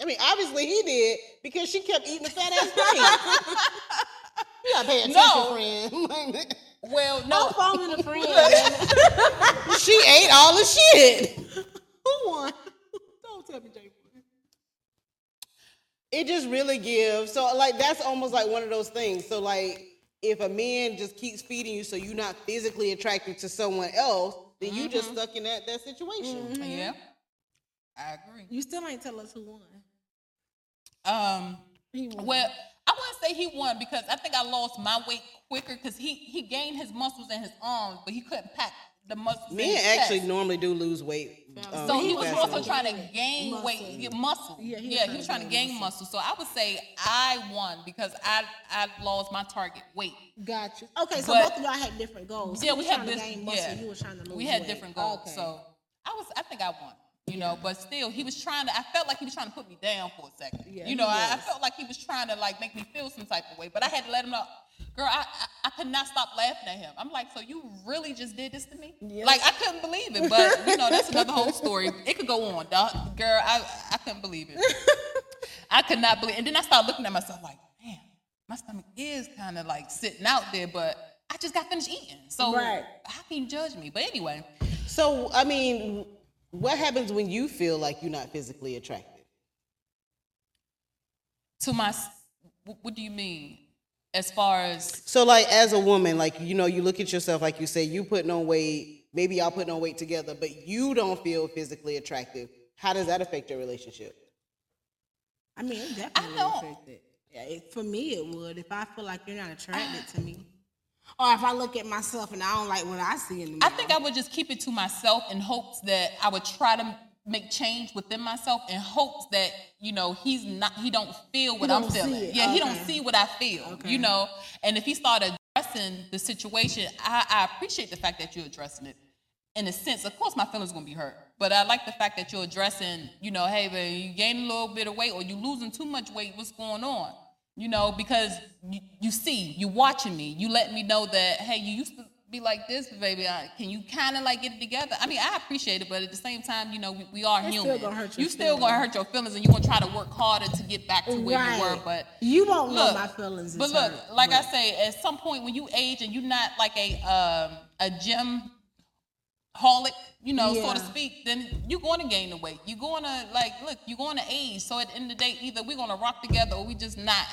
I mean, obviously he did because she kept eating the fat ass plate. you gotta pay attention, No. friend. Well, I'm no. phoning a friend. she ate all the shit. Who won? Don't tell me Jay won. It just really gives. So like that's almost like one of those things. So like if a man just keeps feeding you so you're not physically attracted to someone else, then you just stuck in that that situation. Yeah, I agree. You still ain't tell us who won. Um. He won. Well, I wouldn't say he won because I think I lost my weight quicker because he he gained his muscles in his arms, but he couldn't pack the muscles. in Men actually chest. normally do lose weight. um, So he was faster also trying to gain Muscle. weight, get muscle. Yeah, he was yeah, trying he was to trying to gain gain muscle. So I would say I won because I I lost my target weight. Gotcha. Okay, so But- both of y'all had different goals. Yeah, we had trying to this. gain muscle. Yeah, You was trying to lose we had weight. different goals. Okay. So I was. I think I won. You know, but still, he was trying to. I felt like he was trying to put me down for a second. Yeah, you know, I, I felt like he was trying to like make me feel some type of way. But I had to let him know, girl. I I, I could not stop laughing at him. I'm like, so you really just did this to me? Yeah. Like I couldn't believe it. But you know, that's another whole story. It could go on, dog. girl. I I couldn't believe it. I could not believe. And then I started looking at myself like, man, my stomach is kind of like sitting out there, but I just got finished eating. So Right. how can you judge me? But anyway, So I mean, what happens when you feel like you're not physically attracted? to my, what do you mean? As far as So like as a woman, like you know, you look at yourself like you say you putting on weight, maybe y'all putting on weight together, but you don't feel physically attractive. How does that affect your relationship? I mean, it definitely don't- Yeah, it, for me, it would if I feel like you're not attracted to me, or if I look at myself and I don't like what I see in the I think I would just keep it to myself in hopes that I would try to make change within myself in hopes that you know he's not he don't feel what I'm don't see feeling. Yeah, he don't see what I feel. Okay. You know, and if he started addressing the situation, I, I appreciate the fact that you're addressing it. In a sense, of course, my feelings gonna be hurt, but I like the fact that you're addressing. You know, hey, baby, you gaining a little bit of weight or you losing too much weight. What's going on? You know, because you, you see, you watching me, you let me know that hey, you used to be like this, baby. I, can you kind of like get it together? I mean, I appreciate it, but at the same time, you know, we, we are still human. gonna you still gonna hurt your feelings, and you are gonna try to work harder to get back to where right. you were. But you won't know look, my feelings. but look, hurt, like I say, at some point when you age and you're not like a um, a gym holic, you know, so to speak, then you're going to gain the weight. You're going to like, look, you're going to age. So at the end of the day, either we're going to rock together or we just not.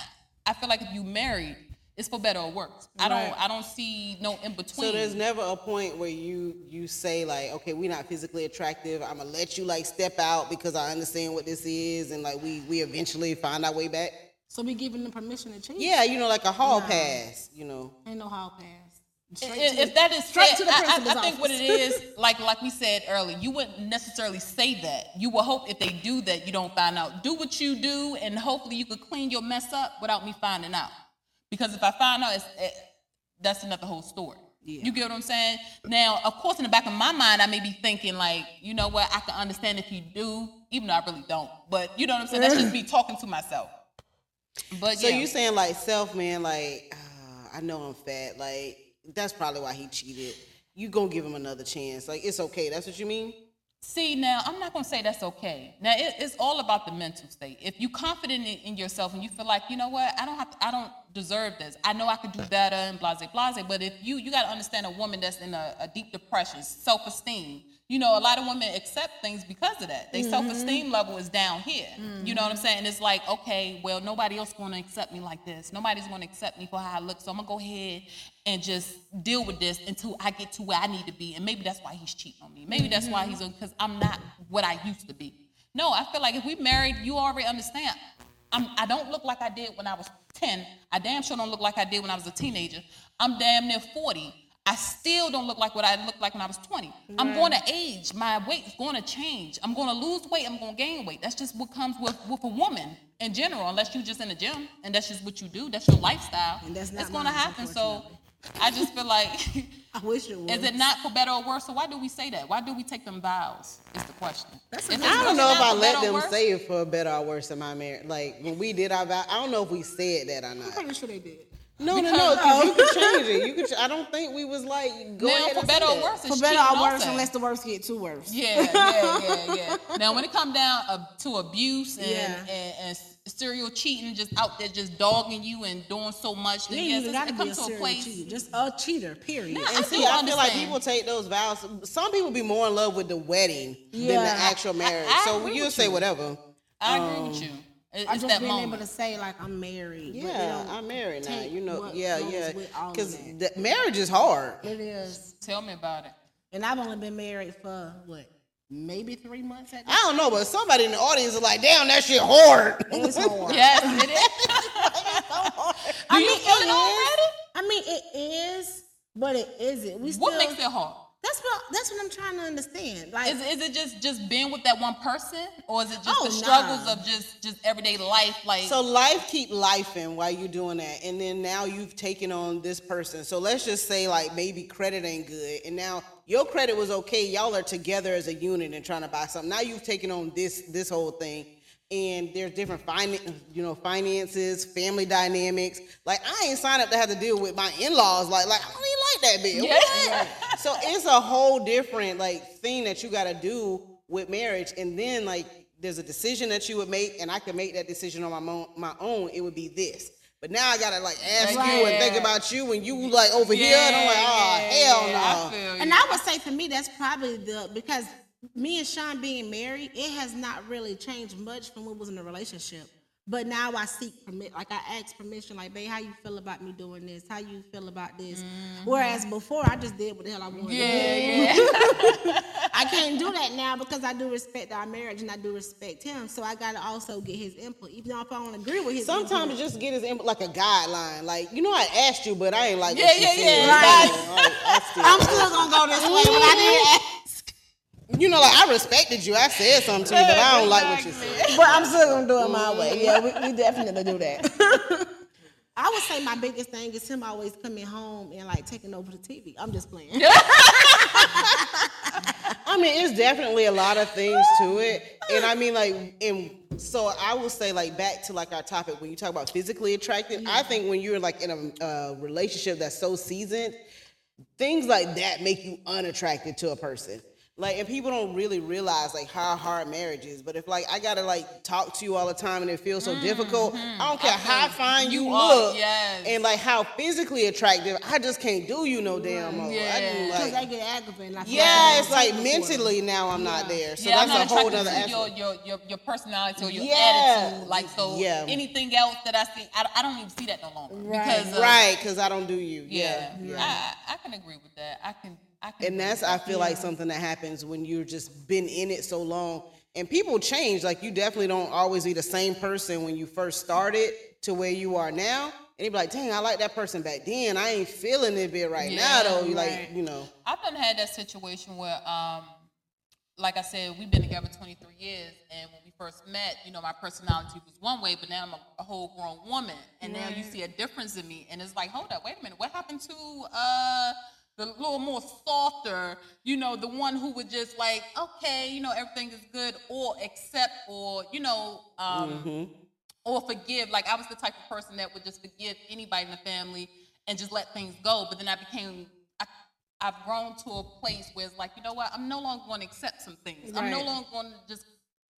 I feel like if you married, it's for better or worse. I don't, I don't see no in between. So there's never a point where you you say like, okay, we're not physically attractive. I'm gonna let you like step out because I understand what this is, and like we we eventually find our way back. So we giving them permission to change. Yeah, you know, like a hall No. pass. You know, Ain't no hall pass. If, to if that is straight said, to the I- I, I, think what it is, like like we said earlier, you wouldn't necessarily say that. You will hope if they do that, you don't find out. Do what you do, and hopefully you could clean your mess up without me finding out. Because if I find out, it's, it, that's another whole story. You get what I'm saying? Now, of course, in the back of my mind, I may be thinking like, you know what? I can understand if you do, even though I really don't. But you know what I'm saying? That's just me talking to myself. But so yeah. you saying like self man, like uh, I know I'm fat, like that's probably why he cheated. You gonna give him another chance? Like it's okay. That's what you mean? See, now I'm not gonna say that's okay. Now it, it's all about the mental state. If you're confident in, in yourself and you feel like, you know what, I don't have, to, I don't deserve this. I know I could do better and blase blase. But if you, you got to understand a woman that's in a, a deep depression, self esteem. You know, a lot of women accept things because of that. Their mm-hmm. self esteem level is down here. Mm-hmm. You know what I'm saying? It's like, okay, well, nobody else going to accept me like this. Nobody's going to accept me for how I look. So I'm gonna go ahead and just deal with this until I get to where I need to be. And maybe that's why he's cheating on me. Maybe that's why mm-hmm. he's because I'm not what I used to be. No, I feel like if we married, you already understand. I'm, I don't look like I did when I was 10. I damn sure don't look like I did when I was a teenager. I'm damn near 40. I still don't look like what I looked like when I was 20. I'm going to age. My weight is going to change. I'm going to lose weight. I'm going to gain weight. That's just what comes with, with a woman in general, unless you're just in the gym and that's just what you do. That's your lifestyle. And that's not it's going to happen. So. I just feel like, I wish it was. is it not for better or worse? So why do we say that? Why do we take them vows? Is the question. That's a If I don't know if I let them worse, say it for better or worse in my marriage. Like when we did our vow, I don't know if we said that or not. I'm pretty sure they did. No, no, no. Because you could change it. You could. ch- I don't think we was like go Now, ahead for better or worse, For better or worse, also. unless the worst get too worse. Yeah, yeah, yeah, yeah. Now, when it come down uh, to abuse and, Yeah. and, and serial cheating, just out there just dogging you and doing so much, You then ain't yes, even got to it be a comes to a serial place. cheater. Just a cheater, period. Nah, And I see, do I feel like people take those vows. Some people be more in love with the wedding than the actual marriage. I so agree you'll say you. whatever. I agree with you. It- I it's just that being moment. able to say like I'm married. but they Yeah, I'm married now. You know, yeah, yeah. with all of Because marriage is hard. It is, Tell me about it. and I've only been married for what, maybe three months at I don't know, but somebody in the audience is like, "Damn, that shit hard." It's hard. Yes, it is. Do I you mean, feel it is. already? I mean, it is, but it isn't. We still. What makes it hard? That's what. That's what I'm trying to understand. Like, Is, is it just just being with that one person, or is it just Oh, the struggles nah. of just just everyday life? Like So life keep lifing while you're doing that, and then now you've taken on this person. So let's just say like maybe credit ain't good, and now your credit was okay. Y'all are together as a unit and trying to buy something. Now you've taken on this this whole thing, and there's different finan you know finances, family dynamics. Like I ain't signed up to have to deal with my in laws. Like like I don't even like that bill. Yeah. So it's a whole different like thing that you got to do with marriage, and then like there's a decision that you would make, and I could make that decision on my mo- my own. It would be this. But now I gotta like ask you and think about you, and you like over here, and I'm like, oh hell no. I feel you. and I would say for me, that's probably the because me and Sean being married, it has not really changed much from when we was in a relationship. But now I seek permit, like I ask permission, like, babe, how you feel about me doing this? How you feel about this? Mm-hmm. Whereas before, I just did what the hell I wanted. Yeah, yeah. I can't do that now because I do respect our marriage and I do respect him. So I gotta also get his input, even though if I don't agree with his Sometimes input. just get his input like a guideline. Like, you know, I asked you, but I ain't like Yeah, what you yeah, said. yeah, Right. Like, I still- I'm still gonna go this way, but I didn't mm-hmm. ask. You know, like I respected you. I said something to you, but I don't like what you said. But I'm still gonna do it my way. Yeah, we, we definitely do that. I would say my biggest thing is him always coming home and like taking over the TV. I'm just playing. I mean, it's definitely a lot of things to it, and I mean, like, and so I will say, like, back to like our topic when you talk about physically attracted. I think when you're like in a uh, relationship that's so seasoned, things like that make you unattracted to a person. Like, and people don't really realize like how hard marriage is. But if like I gotta like talk to you all the time and it feels so difficult, mm-hmm. I don't care how fine you, You are, look, yes. and like how physically attractive, I just can't do you no damn more. I Yeah. do, Because like, they get aggravated. and I feel yeah, like it's like mentally now I'm not there. So yeah, I'm that's not a whole attracted nother to your, your your your personality or your Yeah. attitude. Like so, Yeah. anything else that I see, I, I don't even see that no longer Right. because of, Right, because I don't do you. Yeah, Yeah. I, I can agree with that. I can. I can. And that's I that. feel like something that happens when you're just been in it so long. And people change. Like you definitely don't always be the same person when you first started to where you are now. And you be like, dang, I like that person back then. I ain't feeling it bit right now though. You right. like, you know. I've done had that situation where, um, like I said, we've been together 23 years, and when we first met, you know, my personality was one way, but now I'm a, a whole grown woman, and now you see a difference in me, and it's like, hold up, wait a minute, what happened to uh, the little more softer, you know, the one who would just like, okay, you know, everything is good, or accept, or you know, um, or forgive. Like I was the type of person that would just forgive anybody in the family and just let things go. But then I became, I, I've grown to a place where it's like, you know what? I'm no longer going to accept some things. I'm no longer going to just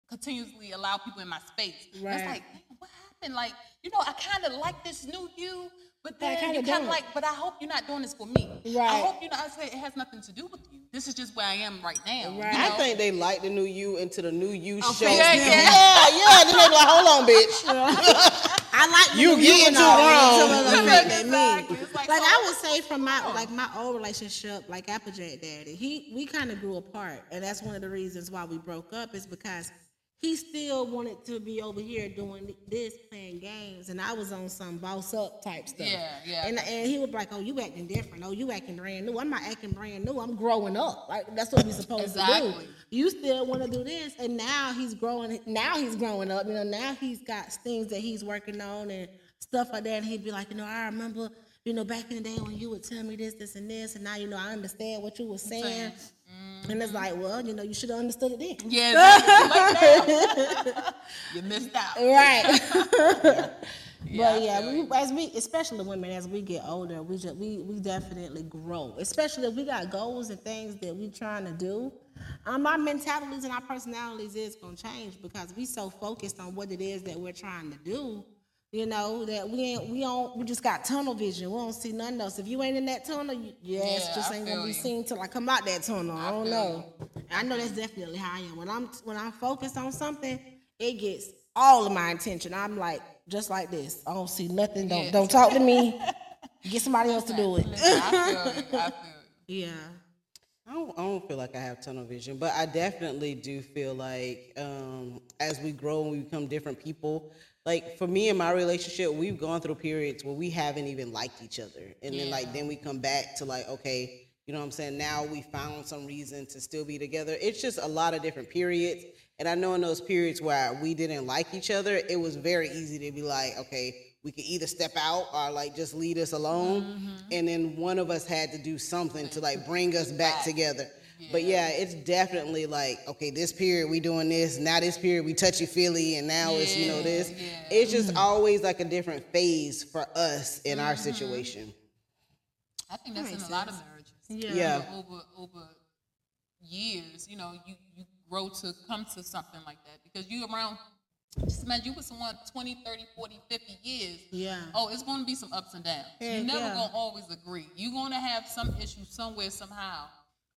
continuously allow people in my space. Right. It's like, what happened? Like, you know, I kind of like this new you. But But I then kinda you kind of like, but I hope you're not doing this for me. Right. I hope you know. I say it has nothing to do with you. This is just where I am right now. you Right. I think they like the new you into the new you show. Facebook. Yeah, Yeah, yeah, yeah. Then they be like, hold on, bitch. I like You when getting and too all grown. that until it affected Exactly. me. Like, Like oh. I would say from my oh. like my old relationship, like Applejack Daddy, he we kind of grew apart, and that's one of the reasons why we broke up is because he still wanted to be over here doing this, playing games, and I was on some boss up type stuff. Yeah, yeah. And and he was like, "Oh, you acting different. Oh, you acting brand new. I'm not acting brand new. I'm growing up. Like that's what we supposed to Exactly. do. You still want to do this, and now he's growing. Now he's growing up. You know, now he's got things that he's working on and stuff like that. And he'd be like, you know, I remember, you know, back in the day when you would tell me this, this, and this, and now you know I understand what you were saying. And it's like, well, you know, you should have understood it then. Yeah, exactly. Like now. you missed out. Right. Yeah, I but yeah, we, as we, especially women, as we get older, we just we we definitely grow. Especially if we got goals and things that we're trying to do. Um, our mentalities and our personalities is gonna change because we so focused on what it is that we're trying to do. You know that we ain't we don't we just got tunnel vision. We don't see nothing else. If you ain't in that tunnel, you, your ass Yeah, just I ain't gonna feel be you. seen till I come out that tunnel. I, don't feel know. I know that's definitely how I am. When I'm when I'm focused on something, it gets all of my attention. I'm like just like this. I don't see nothing. Don't Yes. don't talk to me. Get somebody else to do it. I feel you. I feel you. Yeah. I don't, I don't feel like I have tunnel vision, but I definitely do feel like um, as we grow and we become different people, like for me and my relationship, we've gone through periods where we haven't even liked each other. And then like then we come back to like, okay, you know what I'm saying? Now we found some reason to still be together. It's just a lot of different periods. And I know in those periods where we didn't like each other, it was very easy to be like, okay, we could either step out or like just leave us alone. Mm-hmm. And then one of us had to do something to like bring us back together. But yeah, it's definitely like, okay, this period we doing this, now this period we touchy feely, and now it's you know this. yeah. It's just always like a different phase for us in our Mm-hmm. situation. I think that's in makes a lot of marriages. Yeah. Yeah. You know, over over years, you know, you you grow to come to something like that because you around. Just imagine you with someone 20, 30, 40, 50 years. Yeah. Oh, it's going to be some ups and downs. You're never yeah. going to always agree. You're going to have some issue somewhere, somehow.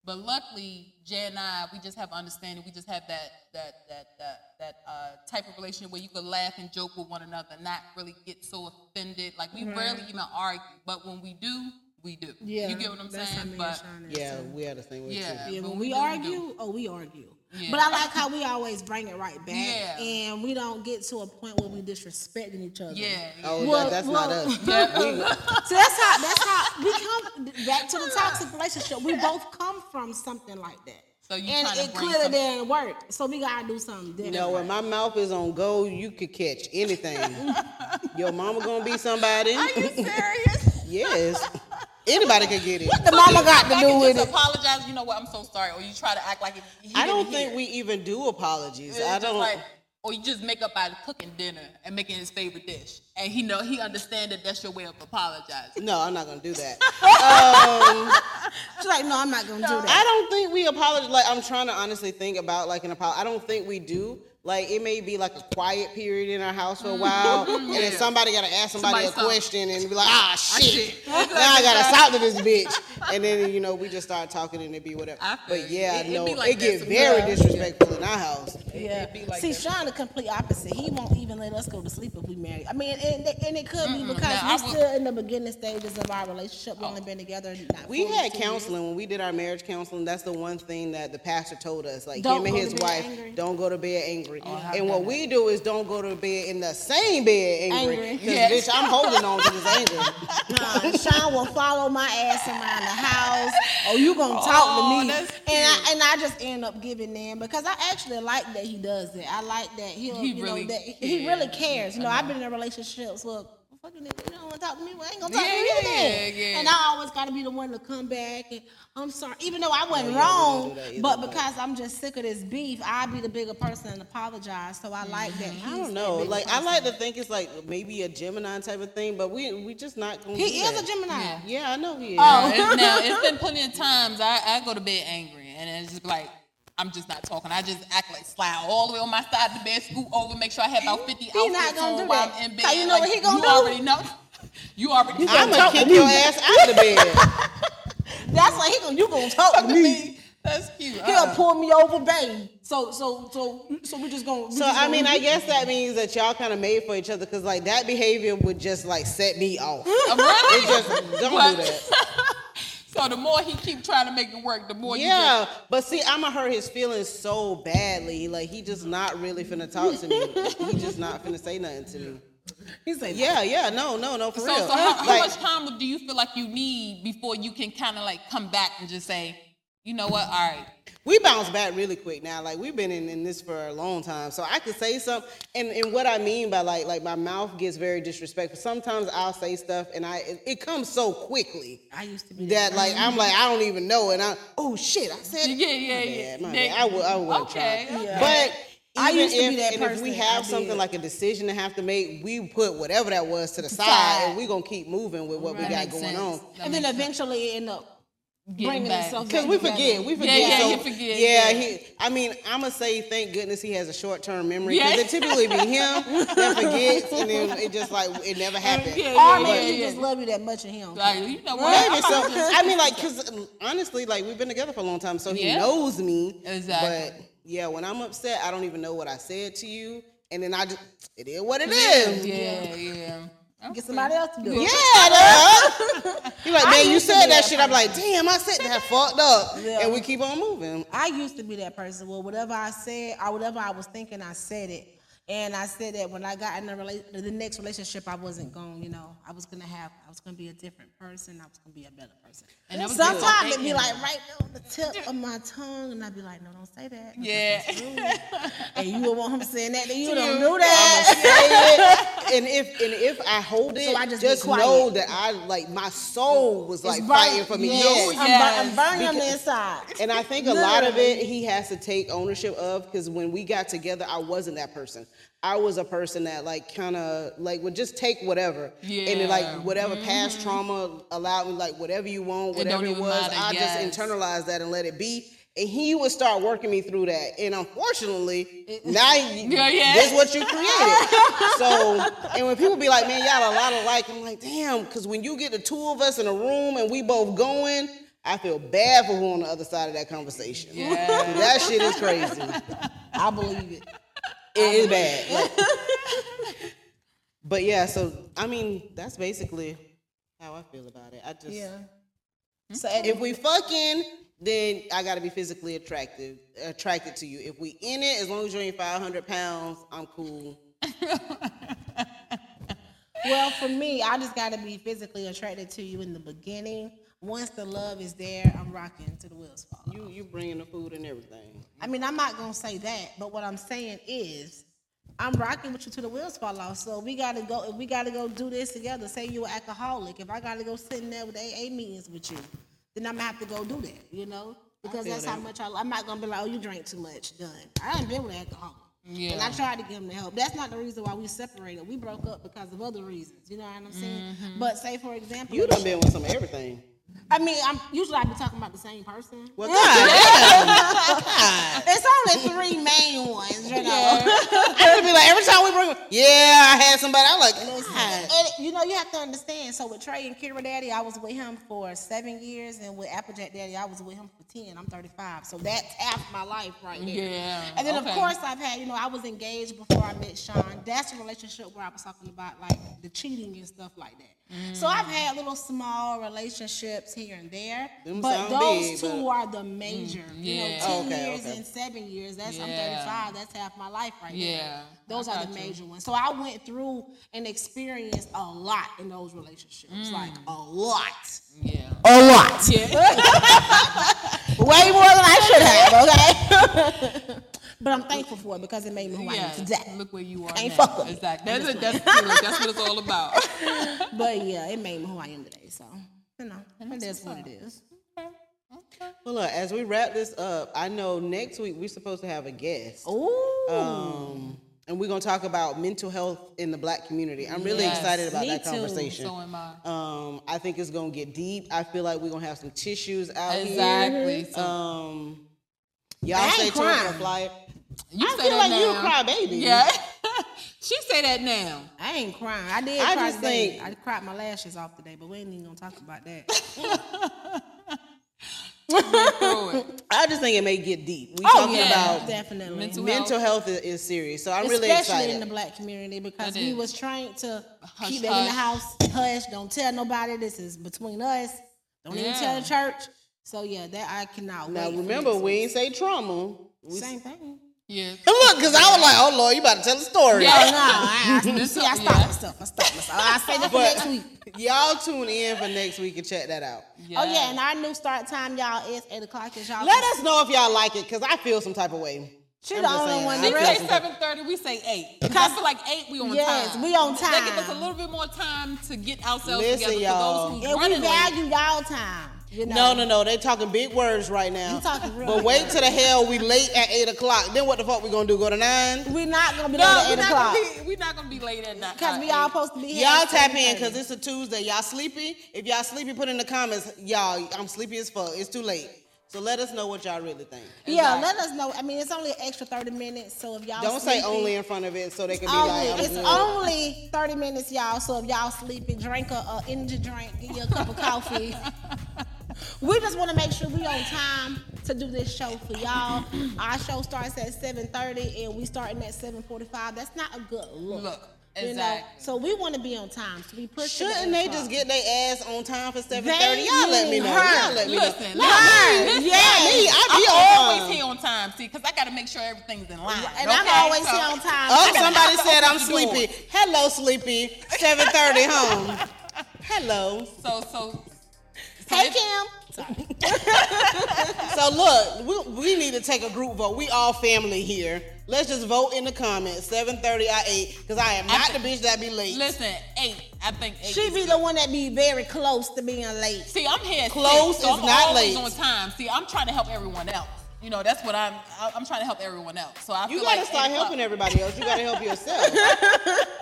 But luckily, Jay and I, we just have understanding. We just have that that that that that uh, type of relationship where you could laugh and joke with one another, not really get so offended. Like we rarely even argue, but when we do, we do. Yeah, you get what I'm that's how saying? But Yeah, we had the same way yeah, Yeah, but when we, do, do. argue, oh, we argue. Yeah. But I like how we always bring it right back, Yeah. and we don't get to a point where we disrespecting each other. yeah, yeah. Oh, Well, that, that's not us. Yeah. So that's how that's how we come back to the toxic relationship. We both come from something like that. So you and trying to it clearly some- didn't work. So we gotta do something different. You know, when my mouth is on go, you could catch anything. Your mama gonna be somebody. Are you serious? yes. Anybody could get it. What the mama got to I do can with just it. apologize. You know what? I'm so sorry. Or you try to act like it, he I don't didn't think hear. we even do apologies. It's I just don't. like, or you just make up by cooking dinner and making his favorite dish, and he know he understand that that's your way of apologizing. no, I'm not gonna do that. um, She's like, no, I'm not gonna do that. I don't think we apologize. Like I'm trying to honestly think about like an apology. I don't think we do. Like it may be like a quiet period in our house for a while, and then somebody gotta ask somebody, Somebody a something. question and be like, ah shit. shit. now I gotta talk to this bitch. And then you know we just start talking and it be whatever. But yeah, It- it no, be like it that get sometimes. very Yeah. disrespectful in our house. Yeah. be like See, that. Sean the complete opposite. He won't even let us go to sleep if we married. I mean, and, and it could be because Now, I we're would- still in the beginning stages of our relationship. We've only been together. Not We had two years. counseling when we did our marriage counseling. That's the one thing that the pastor told us. Like Don't him and his wife, angry. don't go to bed angry. Oh, and what we do is don't go to bed in the same bed angry. Angry. Because Yes. bitch, I'm holding on to this anger. Nah, Sean will follow my ass around the house. Oh, you gonna talk Oh, to me? that's And I, and I just end up giving in because I actually like that he does it. I like that he'll, He you really know, that he cares. really cares. You know, I've been in relationships with. Fucking nigga, you don't want to talk to me. Well, I ain't gonna talk Yeah, to you yeah, then. yeah. And I always got to be the one to come back and I'm sorry, even though I wasn't oh, yeah, wrong, do but but- because I'm just sick of this beef, I'll be the bigger person and apologize. So I mm-hmm. like that. I don't know. bigger Like I like to think it's like maybe a Gemini type of thing, but we we just not gonna. He do is that. a Gemini. Yeah. Yeah, I know he oh. is. Oh. Now it's been plenty of times I, I go to bed angry, and it's just like I'm just not talking. I just act like slide all the way on my side of the bed, scoot over, make sure I have about 50 He not outfits gonna on do while that. I'm in bed. 'Cause you know what he gonna you do? already know. You already I'm gonna kick your ass out of the bed. That's why he gonna you gonna talk to me. That's cute. He'll Uh, pull me over, babe. So so so so we're just gonna. we So just I gonna- mean, I guess that means that y'all kind of made for each other because like that behavior would just like set me off. Really? It just don't What? do that. So the more he keep trying to make it work, the more you Yeah, but see, I'ma hurt his feelings so badly. Like he just not really finna talk to me. he just not finna say nothing to me. He said, Yeah, yeah, no, no, no, for So, real. so how, how Like, much time do you feel like you need before you can kind of like come back and just say, you know what, all right, we bounce back really quick now. Like we've been in, in this for a long time, so I could say something. And, and what I mean by like like my mouth gets very disrespectful. Sometimes I'll say stuff, and I it, it comes so quickly I used to be that like I'm like I don't even know, and I oh shit, I said Yeah, yeah, my yeah. bad, my They- bad. I would I would Okay, try, okay. but. I even used to be if, that and if we have I something did. like a decision to have to make, we put whatever that was to the side, Side. and we're gonna keep moving with what we got going sense. on. That and then makes sense. eventually end up Getting bringing back. itself Because we together. forget, we forget. yeah, so, he forget, Yeah, yeah. he. I mean, I'm gonna say thank goodness he has a short term memory because Yeah. it typically be him that forgets, and then it just like it never happened. Yeah, Or yeah, maybe yeah, he yeah. just love you that much of him. Like, you know what? Maybe I'm so. about to just- I mean, like, cause honestly, like we've been together for a long time, so he Yeah. knows me. Exactly. But yeah, when I'm upset, I don't even know what I said to you, and then I just it is what it is. Yeah, yeah. Get somebody else to do it. Yeah. He like, man, you said that that shit. I'm like, damn, I said that fucked up, Yeah. and we keep on moving. I used to be that person. Well, whatever I said or whatever I was thinking, I said it. And I said that when I got in the, rela- the next relationship, I wasn't going, you know, I was gonna have, I was gonna be a different person. I was gonna be a better person. And that was Sometimes good. it'd be like right there on the tip of my tongue, and I'd be like, no, don't say that. Yeah. and you would want him saying that, then you To don't you. do that. say it, and if and if I hold it, So I just be quiet. know that I like my soul was like It's fighting for me. Yes, Yes. I'm, Yes. I'm burning on the inside. And I think a lot of it he has to take ownership of because when we got together, I wasn't that person. I was a person that like kind of like would just take whatever, and then like Yeah. whatever past mm-hmm. trauma allowed me, like whatever you want, whatever it, even was, matter, I yes. just internalized that and let it be. And he would start working me through that. And unfortunately, now you, Yeah, yeah. this what you created. so, and when people be like, man, y'all a lot of like," I'm like, damn, because when you get the two of us in a room and we both going, I feel bad for who on the other side of that conversation. Yeah. that shit is crazy. I believe it. It is bad. like- but yeah, so I mean, that's basically how I feel about it. I just Yeah. Hmm? So if we fucking, then I gotta be physically attractive attracted to you. If we in it, as long as you're ain't five hundred pounds, I'm cool. Well, for me, I just got to be physically attracted to you in the beginning. Once the love is there, I'm rocking to the wheels fall. You you bringing the food and everything. I mean, I'm not gonna say that, but what I'm saying is, I'm rocking with you to the wheels fall off. So we gotta go. If we gotta go do this together, say you're an alcoholic. If I gotta go sitting there with AA meetings with you, then I'm gonna have to go do that. You know, because feel that's how much I. I'm not gonna be like, oh, you drink too much. Done. I ain't been with alcohol. Yeah. And I tried to get him to help. That's not the reason why we separated. We broke up because of other reasons. You know what I'm saying? Mm-hmm. But say for example, You done been with some everything. I mean, I'm usually I be talking about the same person. Well, God, It's only three main ones, you know. I would be like every time we bring. Yeah, I had somebody. I'm like, God. And you know, you have to understand. So with Trey and Kira Daddy, I was with him for seven years, and with Applejack Daddy, I was with him for ten. I'm 35, so that's half my life right there. Yeah, And then okay. of course I've had, you know, I was engaged before I met Sean. That's a relationship where I was talking about like the cheating and stuff like that. So I've had little small relationships here and there, Them but those big, two but- are the major. Mm, you know, yeah. ten Okay, years okay. and seven years. That's I'm 35. That's half my life right Yeah, there. Those I are the got you. major ones. So I went through and experienced a lot in those relationships, mm. like a lot, Yeah. a lot, Yeah. way more than I should have. Okay, but I'm thankful for it because it made me who I am today. Look where you are Can't now. fuck with. Exactly. I'm That's, just it, that's, true. that's what it's all about. But yeah, it made me who I am today. So you know, that's what it is. Well, look, as we wrap this up, I know next week we're supposed to have a guest. Ooh, Um, and we're gonna talk about mental health in the black community. I'm really Yes. excited about Me that too. conversation. So am I. Um, I think it's gonna get deep. I feel like we're gonna have some tissues out Exactly. here. So Um, y'all I stay ain't tuned for crying. a flyer. You I say feel that like you a now. crybaby. Yeah. she say that now. I ain't crying. I did. I cry just today. think- I cried my lashes off today, but we ain't even gonna talk about that. I just think it may get deep. We Oh, talking yeah. about Definitely. Mental mental health is, is serious. So I'm really Especially excited. in the black community because It we was trained to Hush, keep it in the house, hush, don't tell nobody. This is between us. Don't even tell the church. So yeah, that I cannot now wait. remember, we week. ain't say trauma. We same thing. Yeah. Look, cause I was like, oh Lord, you about to tell a story. Oh no, I, I, This see, I up- stopped yeah. myself. I stopped myself. I say that for next week. y'all tune in for next week and check that out. Oh yeah, and our new start time, y'all, is eight o'clock. Is y'all Let us know if y'all like it, cause I feel some type of way. She I'm the only saying, one I She say seven thirty. We say eight. Cause I feel like eight. We on Yes, time. we on They give us a little bit more time to get ourselves Listen, together y'all. for those who's And we running late. value y'all time. You know? No, no, no. They talking big words right now. You talking real But wait words. till the hell we late at eight o'clock. Then what the fuck we gonna do? Go to nine? We're not gonna be No, there at eight o'clock we're not gonna be late at night. because we all supposed to be here. Y'all tap in because it's a Tuesday. Y'all sleepy? If y'all sleepy, put in the comments. Y'all, I'm sleepy as fuck. It's too late. So let us know what y'all really think. Yeah, let us know. I mean, it's only an extra thirty minutes, so if y'all Don't say only in front of it so they can be Only, like, it's good. only 30 minutes, y'all. So if y'all sleepy, drink a, a energy drink, get you a cup of coffee. we just want to make sure we on time to do this show for y'all. Our show starts at 7:30 and we starting at 7:45. That's not a good look. Look, you know? exactly. So we want to be on time. So we push. Shouldn't they just get their ass on time for 7:30? Y'all let me know. her. Y'all let me Listen, know. listen, listen. Yeah, me. I be I'm always here on time, see, because I got to make sure everything's in line. And I'm always So- here on time. Oh, somebody said I'm Open door. sleepy. Hello, sleepy. 7:30 home. Hello. So, so. So Hey if- Kim. So look, we, we need to take a group vote. We all family here. Let's just vote in the comments. 7:30 I 8 because I am I not the bitch that be late. Listen, eight. I think eight. She be good. the one that be very close to being late. See, I'm here. Close six, so is I'm not always late. on time. See, I'm trying to help everyone else. You know, that's what I'm. I- I'm trying to help everyone else. So I You feel gotta like start helping o'clock- everybody else. You gotta help yourself.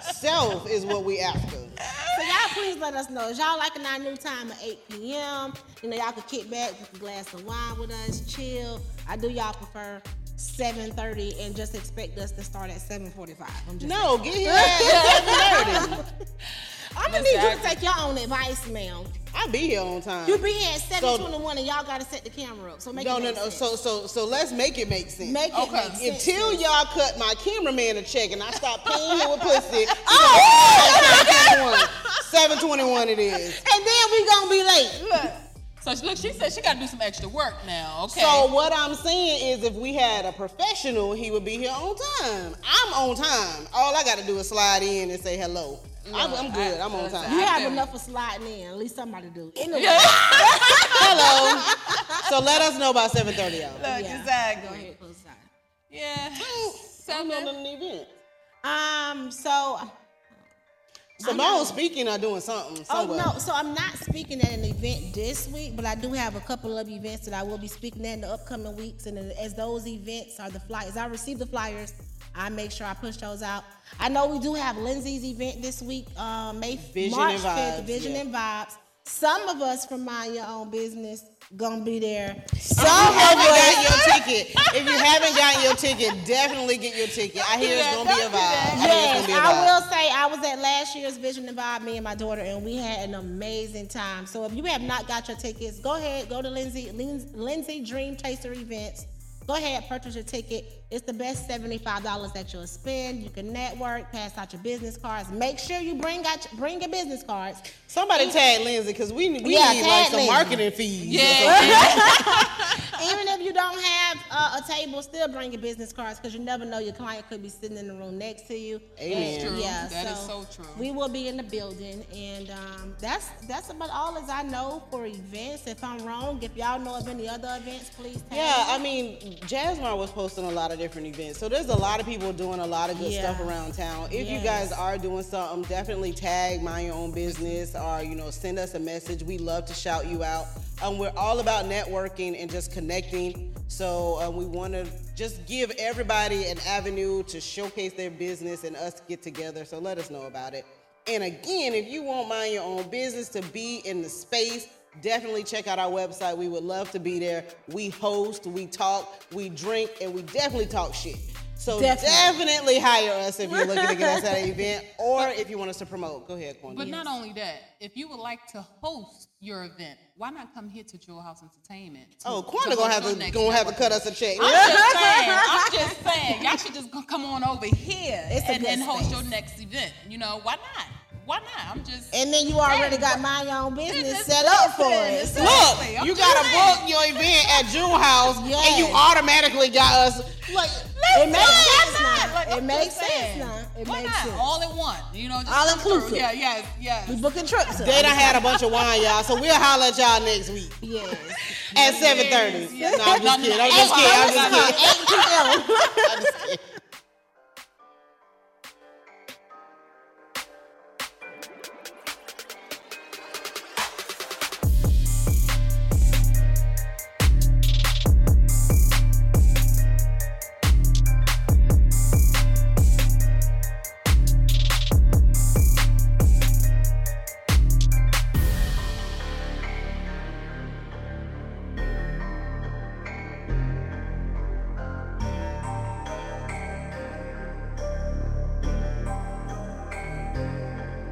Self is what we after. So y'all please let us know. Is y'all liking our new time at 8 p.m.? You know, y'all can kick back, drink a glass of wine with us, chill. I do y'all prefer 7.30 and just expect us to start at 7.45. I'm just No, get here at 7:30. I'm I'm gonna need you to Exactly. take your own advice, ma'am. I'll be here on time. You be here at seven twenty-one, and y'all gotta set the camera up. So make no, it no, make no. sense. So, so, so let's make it make sense. make it Okay. make sense. Until y'all cut my cameraman a check and I stop paying him with pussy. Oh, Seven twenty-one it is. and then we gonna be late. So look, she said she got to do some extra work now. Okay. So what I'm saying is, if we had a professional, he would be here on time. I'm on time. All I got to do is slide in and say hello. I'm, I'm good. I'm on time. You I have feel enough for sliding in. At least somebody do. Anyway, Hello. So let us know about 7:30, y'all. Look, yeah. exactly. Go ahead, close side. Yeah. I'm Seven. on an event. Um. So. Simone speaking or doing something. Oh no! So I'm not speaking at an event this week, but I do have a couple of events that I will be speaking at in the upcoming weeks. And as those events are the flyers, I receive the flyers. I make sure I push those out. I know we do have Lindsay's event this week, um, May Vision March and 5th, Vibes, Vision yeah. and Vibes. Some of us from Mind Your Own Business gonna be there. Some If you of haven't us. got your ticket, if you haven't gotten your ticket, definitely get your ticket. I hear it's gonna be a vibe. I Yes, it's gonna be a I vibe. will say I was at last year's Vision and Vibe, me and my daughter, and we had an amazing time. So if you have not got your tickets, go ahead, go to Lindsay Lindsay, Lindsay Dream Chaser Events. Go ahead, purchase your ticket. It's the best seventy-five dollars that you'll spend. You can network, pass out your business cards. Make sure you bring out bring your business cards. Somebody tag Lindsay because we, we Yeah, need like some Lindsay. marketing fees. or Yeah. something. Even if you don't have uh, a table, still bring your business cards because you never know your client could be sitting in the room next to you. Amen. And, True. Yeah, That is so, so true. We will be in the building, and um, that's that's about all as I know for events. If I'm wrong, if y'all know of any other events, please tag Yeah, me. I mean, Jasmine was posting a lot of different events. So there's a lot of people doing a lot of good Yeah. stuff around town. If you guys are doing something, definitely tag Mind Your Own Business or, you know, send us a message. We love to shout you out. Um, we're all about networking and just connecting. So uh, we want to just give everybody an avenue to showcase their business and us get together. So let us know about it. And again, if you want Mind Your Own Business to be in the space, definitely check out our website. We would love to be there. We host, we talk, we drink, and we definitely talk shit. So Definitely. definitely, hire us if you're looking to get us at an event or if you want us to promote. Go ahead, Quan. But not only that, if you would like to host your event, why not come here to Jewel House Entertainment? to- Oh, to Quanta gonna have to gonna have to cut us a check. I'm just saying. I'm just saying. Y'all should just come on over here It's and, and host your next event. You know, why not? Why not? I'm just. and then you already got mind your own business set up for it. Listen, So- Look, Exactly. I'm you gotta book your event at Jewel House, and you automatically got us. Like, It makes sense not? now. Like, it makes just sense saying. now. It Why makes not? sense. All in one. You know, just All come through. inclusive. Yeah, yeah. yes. We booking trips. up. they done had a bunch of wine, y'all. So we'll holler at y'all next week Yes. at 7:30. Yes. No, I'm just kidding. I'm just kidding. I'm just kidding. Eight p.m. I'm just kidding.